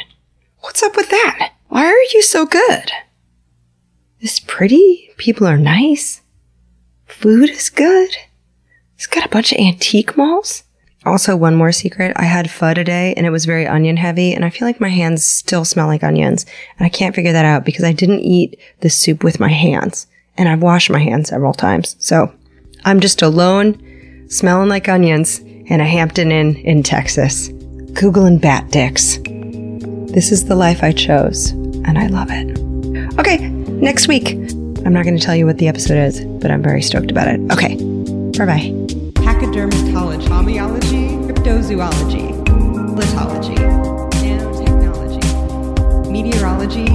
Speaker 1: What's up with that? Why are you so good? It's pretty. People are nice. Food is good. It's got a bunch of antique malls. Also, one more secret. I had pho today and it was very onion heavy and I feel like my hands still smell like onions. And I can't figure that out because I didn't eat the soup with my hands and I've washed my hands several times. So I'm just alone, smelling like onions in a Hampton Inn in Texas. Googling bat dicks. This is the life I chose and I love it. Okay, next week. I'm not going to tell you what the episode is, but I'm very stoked about it. Okay, bye bye. Cryptozoology, lithology, nanotechnology, meteorology,